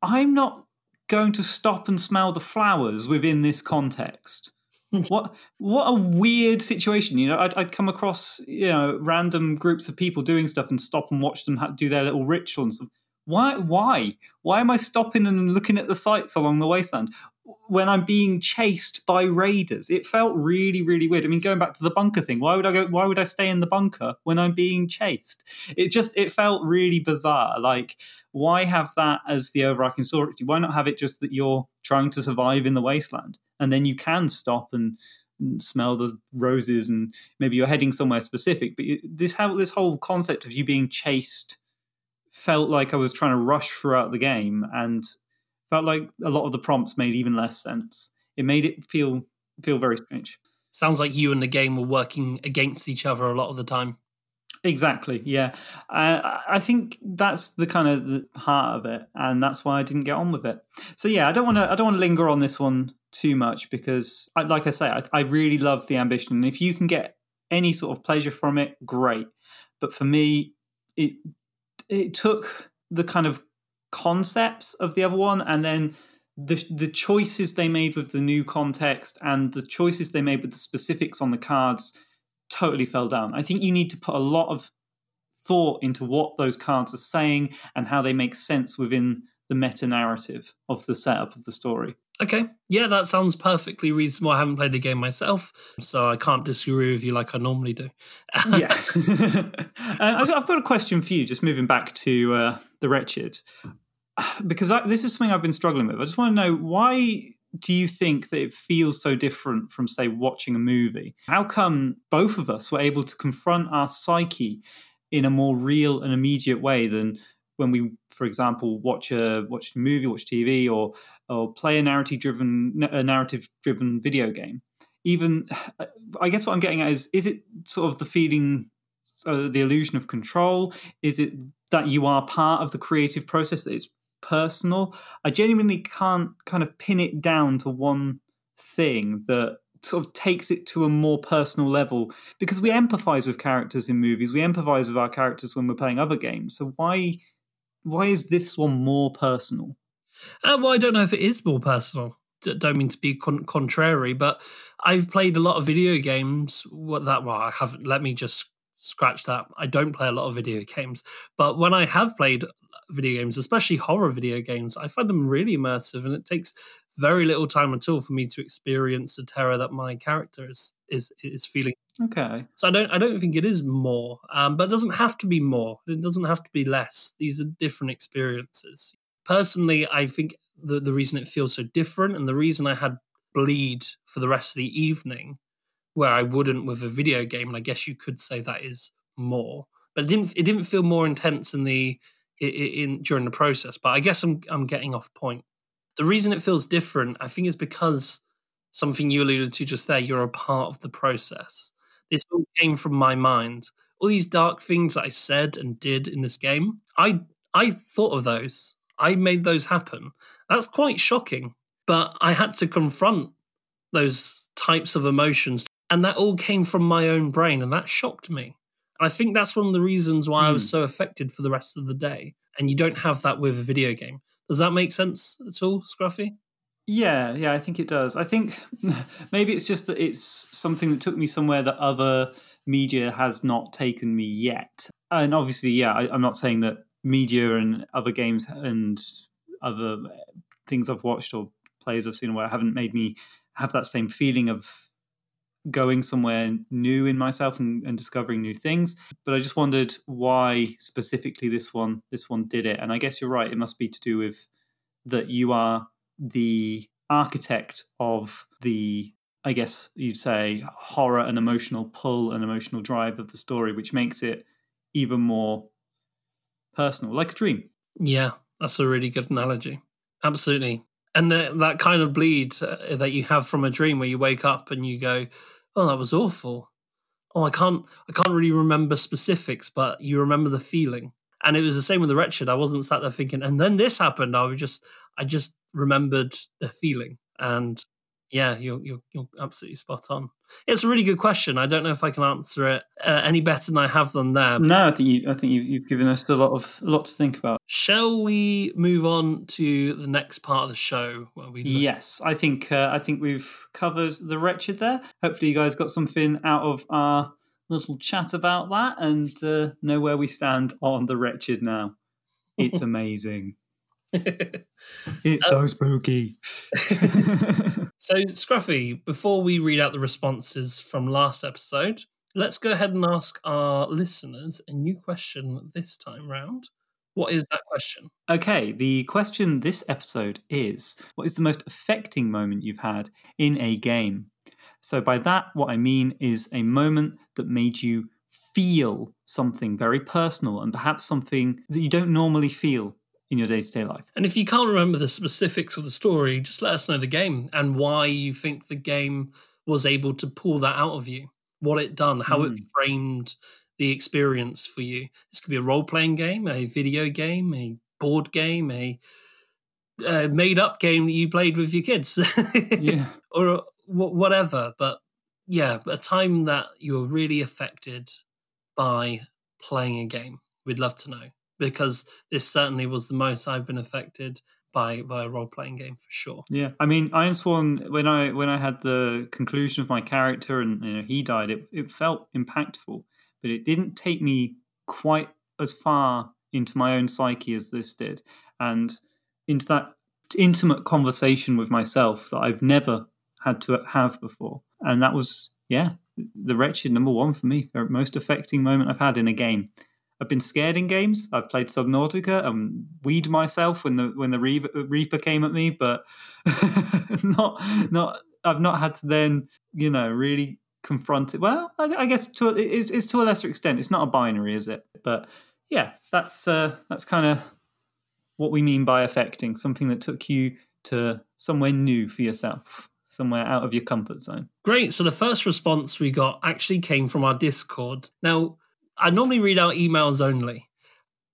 I'm not going to stop and smell the flowers within this context. what what a weird situation you know I'd, I'd, come across you know random groups of people doing stuff and stop and watch them do their little ritual and stuff why why why am i stopping and looking at the sights along the wasteland when I'm being chased by raiders. It felt really, really weird. I mean, going back to the bunker thing, why would I go? Why would I stay in the bunker when I'm being chased? It just it felt really bizarre. Like, why have that as the overarching story? Why not have it just that you're trying to survive in the wasteland, and then you can stop and, and smell the roses, and maybe you're heading somewhere specific. But this how this whole concept of you being chased felt like I was trying to rush throughout the game and felt like a lot of the prompts made even less sense. It made it feel feel very strange. Sounds like you and the game were working against each other a lot of the time. Exactly. Yeah, uh, I think that's the kind of the heart of it, and that's why I didn't get on with it. So yeah, I don't want to. I don't want to linger on this one too much because, like I say, I, I really love the ambition. And if you can get any sort of pleasure from it, great. But for me, it it took the kind of concepts of the other one, and then the the choices they made with the new context and the choices they made with the specifics on the cards totally fell down. I think you need to put a lot of thought into what those cards are saying and how they make sense within the meta narrative of the setup of the story. Okay, yeah, that sounds perfectly reasonable. I haven't played the game myself, so I can't disagree with you like I normally do. yeah, uh, I've got a question for you. Just moving back to uh, the wretched, because I, this is something I've been struggling with. I just want to know why do you think that it feels so different from, say, watching a movie? How come both of us were able to confront our psyche in a more real and immediate way than when we, for example, watch a watch a movie, watch TV, or or play a narrative driven a narrative driven video game? Even, I guess what I'm getting at is, is it sort of the feeling, uh, the illusion of control? Is it that you are part of the creative process that it's personal. I genuinely can't kind of pin it down to one thing that sort of takes it to a more personal level because we empathize with characters in movies we empathize with our characters when we're playing other games so why why is this one more personal? Uh, well i don't know if it is more personal. Don't mean to be con- contrary but i've played a lot of video games. What that well i haven't let me just scratch that. I don't play a lot of video games but when i have played video games, especially horror video games, I find them really immersive, and it takes very little time at all for me to experience the terror that my character is is is feeling. Okay. So I don't I don't think it is more, um, but it doesn't have to be more. It doesn't have to be less. These are different experiences. Personally, I think the the reason it feels so different, and the reason I had bleed for the rest of the evening, where I wouldn't with a video game, and I guess you could say that is more. But it didn't it didn't feel more intense in the in, in during the process. But I guess I'm I'm getting off point. The reason it feels different, I think, is because something you alluded to just there. You're a part of the process. Came from my mind. All these dark things that I said and did in this game, I I thought of those. I made those happen. That's quite shocking. But I had to confront those types of emotions. And that all came from my own brain. And that shocked me. And I think that's one of the reasons why mm. I was hmm. so affected for the rest of the day. And you don't have that with a video game. Does that make sense at all, Scruffy? Yeah, yeah, I think it does. I think maybe it's just that it's something that took me somewhere that other media has not taken me yet. And obviously, yeah, I, I'm not saying that media and other games and other things I've watched or plays I've seen where I haven't made me have that same feeling of going somewhere new in myself and, and, discovering new things but i just wondered why specifically this one this one did it and i guess you're right it must be to do with that you are the architect of the i guess you'd say horror and emotional pull and emotional drive of the story which makes it even more personal like a dream yeah that's a really good analogy absolutely and the, that kind of bleed uh, that you have from a dream where you wake up and you go oh, that was awful. Oh, I can't, I can't really remember specifics, but you remember the feeling. And it was the same with the wretched. I wasn't sat there thinking, and then this happened. I was just, I just remembered the feeling, and Yeah, you're, you're you're absolutely spot on. It's a really good question. I don't know if I can answer it uh, any better than I have done there. No, I think you. I think you, you've given us a lot of a lot to think about. Shall we move on to the next part of the show? Where we look- Yes, I think uh, I think we've covered the wretched there. Hopefully, you guys got something out of our little chat about that and uh, know where we stand on the wretched now. It's amazing. It's so um, spooky. So, Scruffy, before we read out the responses from last episode, let's go ahead and ask our listeners a new question this time round. What is that question? okay, the question this episode is: What is the most affecting moment you've had in a game? So, by that, what I mean is a moment that made you feel something very personal and perhaps something that you don't normally feel in your day to day life. And if you can't remember the specifics of the story, just let us know the game and why you think the game was able to pull that out of you, what it done, how it Mm. framed the experience for you. This could be a role playing game, a video game, a board game, a uh, made up game that you played with your kids, Yeah. or wh- whatever. But yeah, a time that you were really affected by playing a game. We'd love to know because this certainly was the most I've been affected by by a role playing game for sure. Yeah, I mean, Ironsworn. When I when I had the conclusion of my character and you know he died, it it felt impactful, but it didn't take me quite as far into my own psyche as this did, and into that intimate conversation with myself that I've never had to have before, and that was yeah, the wretched number one for me, the most affecting moment I've had in a game. I've been scared in games. I've played Subnautica and weed myself when the when the Reaper, came at me, but not not. I've not had to then you know really confront it. Well, I, I guess to it's, it's to a lesser extent. It's not a binary, is it? But yeah, that's uh, that's kind of what we mean by affecting something that took you to somewhere new for yourself, somewhere out of your comfort zone. Great. So the first response we got actually came from our Discord. Now, I normally read out emails only,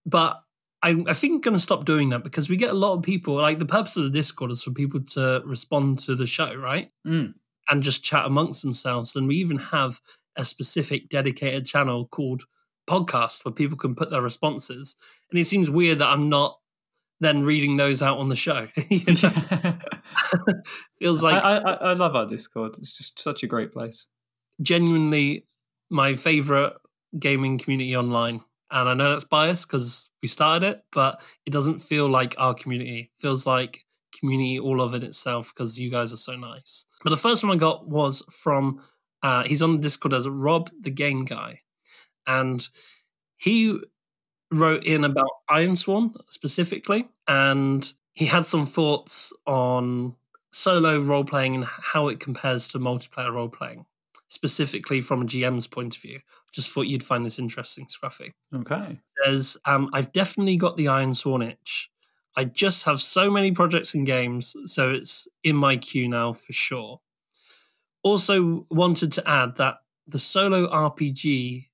but I, I think I'm going to stop doing that because we get a lot of people. Like the purpose of the Discord is for people to respond to the show, right? Mm. And just chat amongst themselves. And we even have a specific dedicated channel called Podcast where people can put their responses. And it seems weird that I'm not then reading those out on the show. Feels like I, I, I love our Discord. It's just such a great place. genuinely my favorite gaming community online. And I know that's biased because we started it, but it doesn't feel like our community. It feels like community all of it itself because you guys are so nice. But the first one I got was from uh, he's on Discord as Rob the Game Guy, and he wrote in about Ironsworn specifically, and he had some thoughts on solo role playing and how it compares to multiplayer role playing, specifically from a GM's point of view. Just thought you'd find this interesting, Scruffy. Okay. Says, um, I've definitely got the Ironsworn itch. I just have so many projects and games, so it's in my queue now for sure. Also, wanted to add that the solo RPG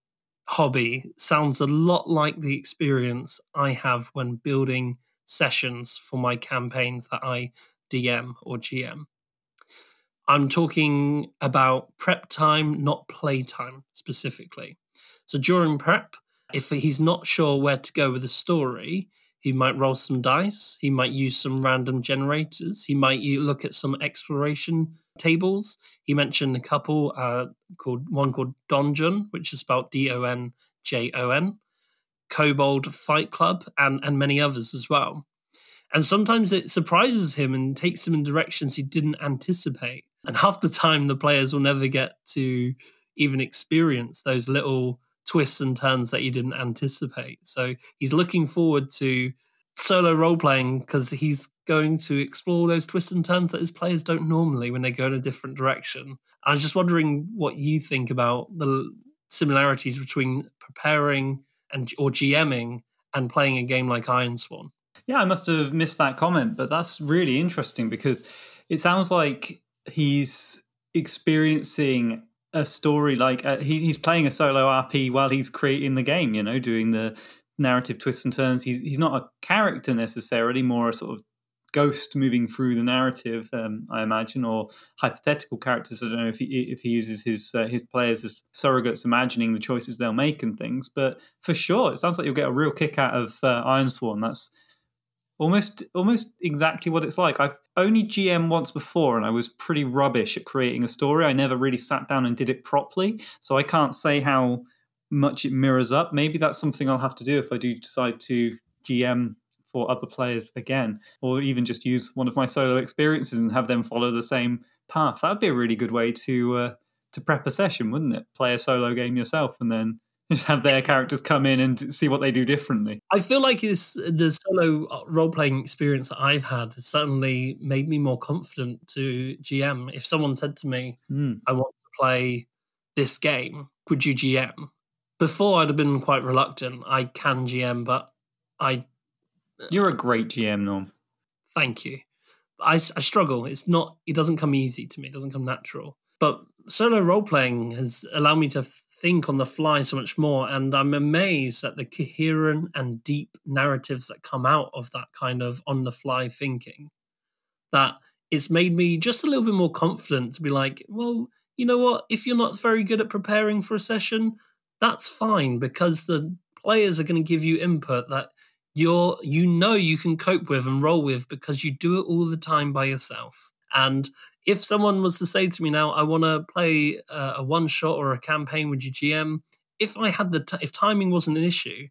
hobby sounds a lot like the experience I have when building sessions for my campaigns that I DM or GM. I'm talking about prep time, not play time specifically. So during prep, if he's not sure where to go with the story, he might roll some dice. He might use some random generators. He might look at some exploration tables. He mentioned a couple uh, called one called Donjon, which is spelled D O N J O N, Kobold Fight Club, and and many others as well. And sometimes it surprises him and takes him in directions he didn't anticipate. And half the time, the players will never get to even experience those little twists and turns that you didn't anticipate. So he's looking forward to solo role playing because he's going to explore those twists and turns that his players don't normally when they go in a different direction. I was just wondering what you think about the similarities between preparing and or GMing and playing a game like Ironsworn. Yeah, I must have missed that comment, but that's really interesting because it sounds like he's experiencing a story like uh, he, he's playing a solo RP while he's creating the game, you know, doing the narrative twists and turns. He's he's not a character necessarily, more a sort of ghost moving through the narrative, um, I imagine, or hypothetical characters. I don't know if he if he uses his uh, his players as surrogates, imagining the choices they'll make and things. But for sure, it sounds like you'll get a real kick out of uh, Ironsworn. That's almost almost exactly what it's like. I've only GM once before, and I was pretty rubbish at creating a story. I never really sat down and did it properly, so I can't say how much it mirrors up. Maybe that's something I'll have to do if I do decide to GM for other players again, or even just use one of my solo experiences and have them follow the same path. That'd be a really good way to uh, to prep a session, wouldn't it? Play a solo game yourself and then have their characters come in and see what they do differently. I feel like this the solo uh, role playing experience that I've had has certainly made me more confident to GM. If someone said to me, mm. "I want to play this game," would you GM? Before I'd have been quite reluctant. I can GM, but I you're a great GM, Norm. Thank you. I, I struggle. It's not. It doesn't come easy to me. It doesn't come natural. But solo role playing has allowed me to think on the fly so much more, and I'm amazed at the coherent and deep narratives that come out of that kind of on the fly thinking. That it's made me just a little bit more confident to be like, well, you know what? If you're not very good at preparing for a session, that's fine because the players are going to give you input that you're you know you can cope with and roll with because you do it all the time by yourself. And if someone was to say to me now, I want to play uh, a, a one shot or a campaign with your GM, if I had the t- if timing wasn't an issue,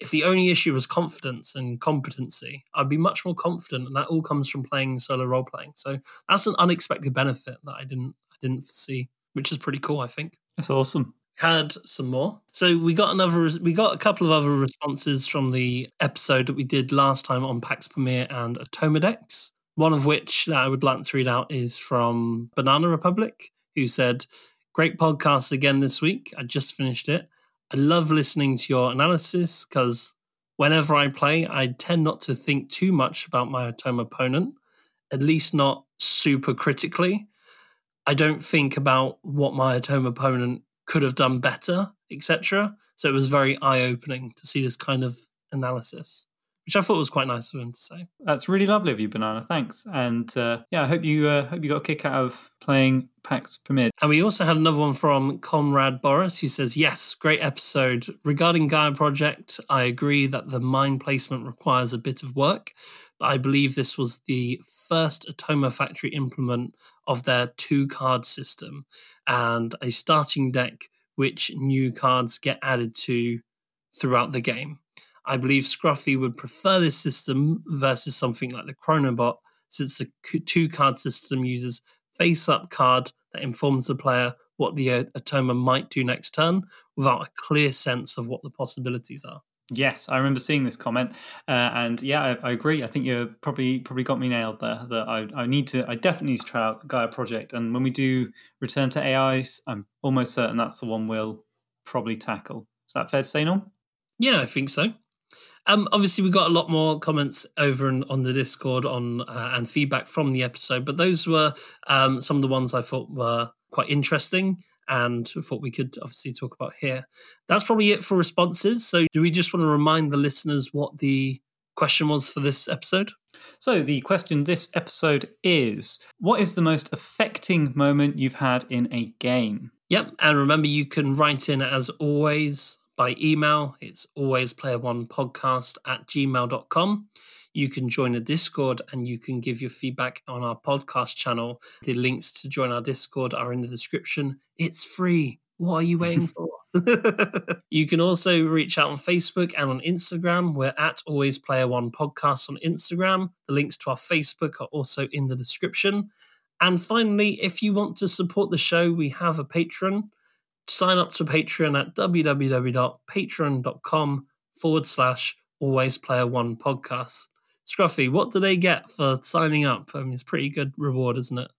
if the only issue was confidence and competency, I'd be much more confident, and that all comes from playing solo role playing. So that's an unexpected benefit that I didn't I didn't foresee, which is pretty cool. I think that's awesome had some more. So we got another, we got a couple of other responses from the episode that we did last time on Pax Pamir and Atomadex. One of which that I would like to read out is from Banana Republic, who said, "Great podcast again this week. I just finished it. I love listening to your analysis because whenever I play, I tend not to think too much about my Automa opponent, at least not super critically." I don't think about what my Automa opponent could have done better, etc. So it was very eye opening to see this kind of analysis, which I thought was quite nice of him to say. That's really lovely of you, Banana. Thanks, and uh, yeah, I hope you uh, hope you got a kick out of playing Pax Pamir. And we also had another one from Comrade Boris who says, "Yes, great episode regarding Gaia Project. I agree that the mine placement requires a bit of work." But I believe this was the first Automa Factory implement of their two card system and a starting deck which new cards get added to throughout the game. I believe Scruffy would prefer this system versus something like the Chronobot, since the two card system uses face up card that informs the player what the Automa might do next turn without a clear sense of what the possibilities are. Yes, I remember seeing this comment, uh, and yeah, I, I, agree. I think you probably probably got me nailed there. That I, I need to, I definitely need to try out Gaia Project, and when we do return to AIs, I'm almost certain that's the one we'll probably tackle. Is that fair to say, Norm? Yeah, I think so. Um, obviously, we got a lot more comments over in, on the Discord on uh, and feedback from the episode, but those were um, some of the ones I thought were quite interesting and thought we could obviously talk about here. That's probably it for responses. So, do we just want to remind the listeners what the question was for this episode? So, the question this episode is What is the most affecting moment you've had in a game? Yep. And remember, you can write in as always by email. It's always player one podcast at gmail.com you can join a Discord and you can give your feedback on our podcast channel. The links to join our Discord are in the description. It's free. What are you waiting for? you can also reach out on Facebook and on Instagram. We're at Always Player One Podcast on Instagram. The links to our Facebook are also in the description. And finally, if you want to support the show, we have a Patreon. Sign up to Patreon at www.patreon.com forward slash Always Player One Podcast. Scruffy, what do they get for signing up? I mean, it's pretty good reward, isn't it?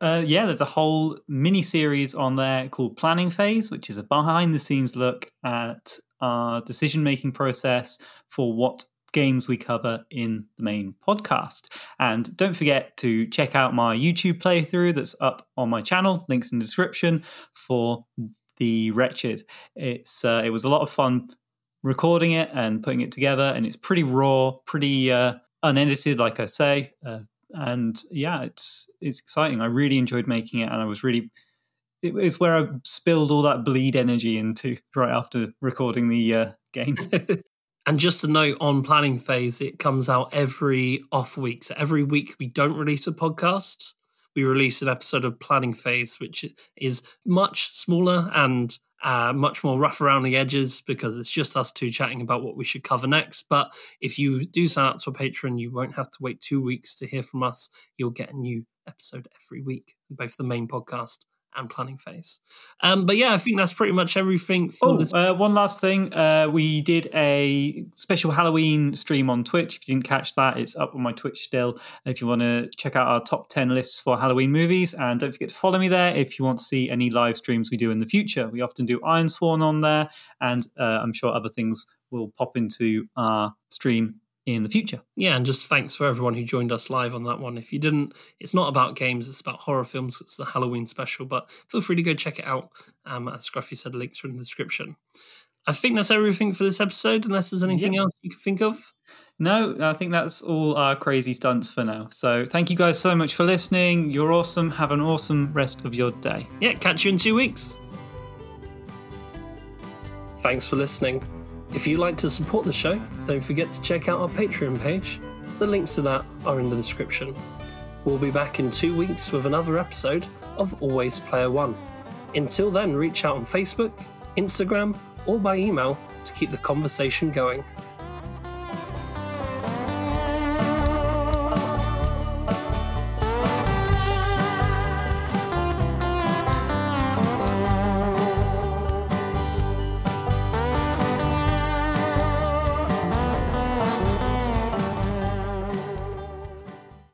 Uh, yeah, there's a whole mini series on there called Planning Phase, which is a behind the scenes look at our decision making process for what games we cover in the main podcast. And don't forget to check out my YouTube playthrough that's up on my channel, links in the description for the Wretched. It's uh, it was a lot of fun recording it and putting it together, and it's pretty raw, pretty uh, unedited, like I say. Uh, and yeah, it's it's exciting. I really enjoyed making it, and I was really it was where I spilled all that bleed energy into right after recording the uh, game. and just a note on planning phase, it comes out every off week. So every week we don't release a podcast. We release an episode of planning phase, which is much smaller and uh, much more rough around the edges because it's just us two chatting about what we should cover next. But if you do sign up to a Patreon, you won't have to wait two weeks to hear from us. You'll get a new episode every week, both the main podcast and planning phase. Um, but yeah, I think that's pretty much everything. For oh, this- uh, one last thing. Uh, we did a special Halloween stream on Twitch. If you didn't catch that, it's up on my Twitch still. If you want to check out our top 10 lists for Halloween movies, and don't forget to follow me there if you want to see any live streams we do in the future. We often do Iron Ironsworn on there, and uh, I'm sure other things will pop into our stream in the future. Yeah, and just thanks for everyone who joined us live on that one. If you didn't, it's not about games, it's about horror films. It's the Halloween special, but feel free to go check it out. Um, as Scruffy said, links are in the description. I think that's everything for this episode, unless there's anything yep. else you can think of. No, I think that's all our crazy stunts for now. So thank you guys so much for listening. You're awesome. Have an awesome rest of your day. Yeah, catch you in two weeks. Thanks for listening. If you'd like to support the show, don't forget to check out our Patreon page. The links to that are in the description. We'll be back in two weeks with another episode of Always Player One. Until then, reach out on Facebook, Instagram, or by email to keep the conversation going.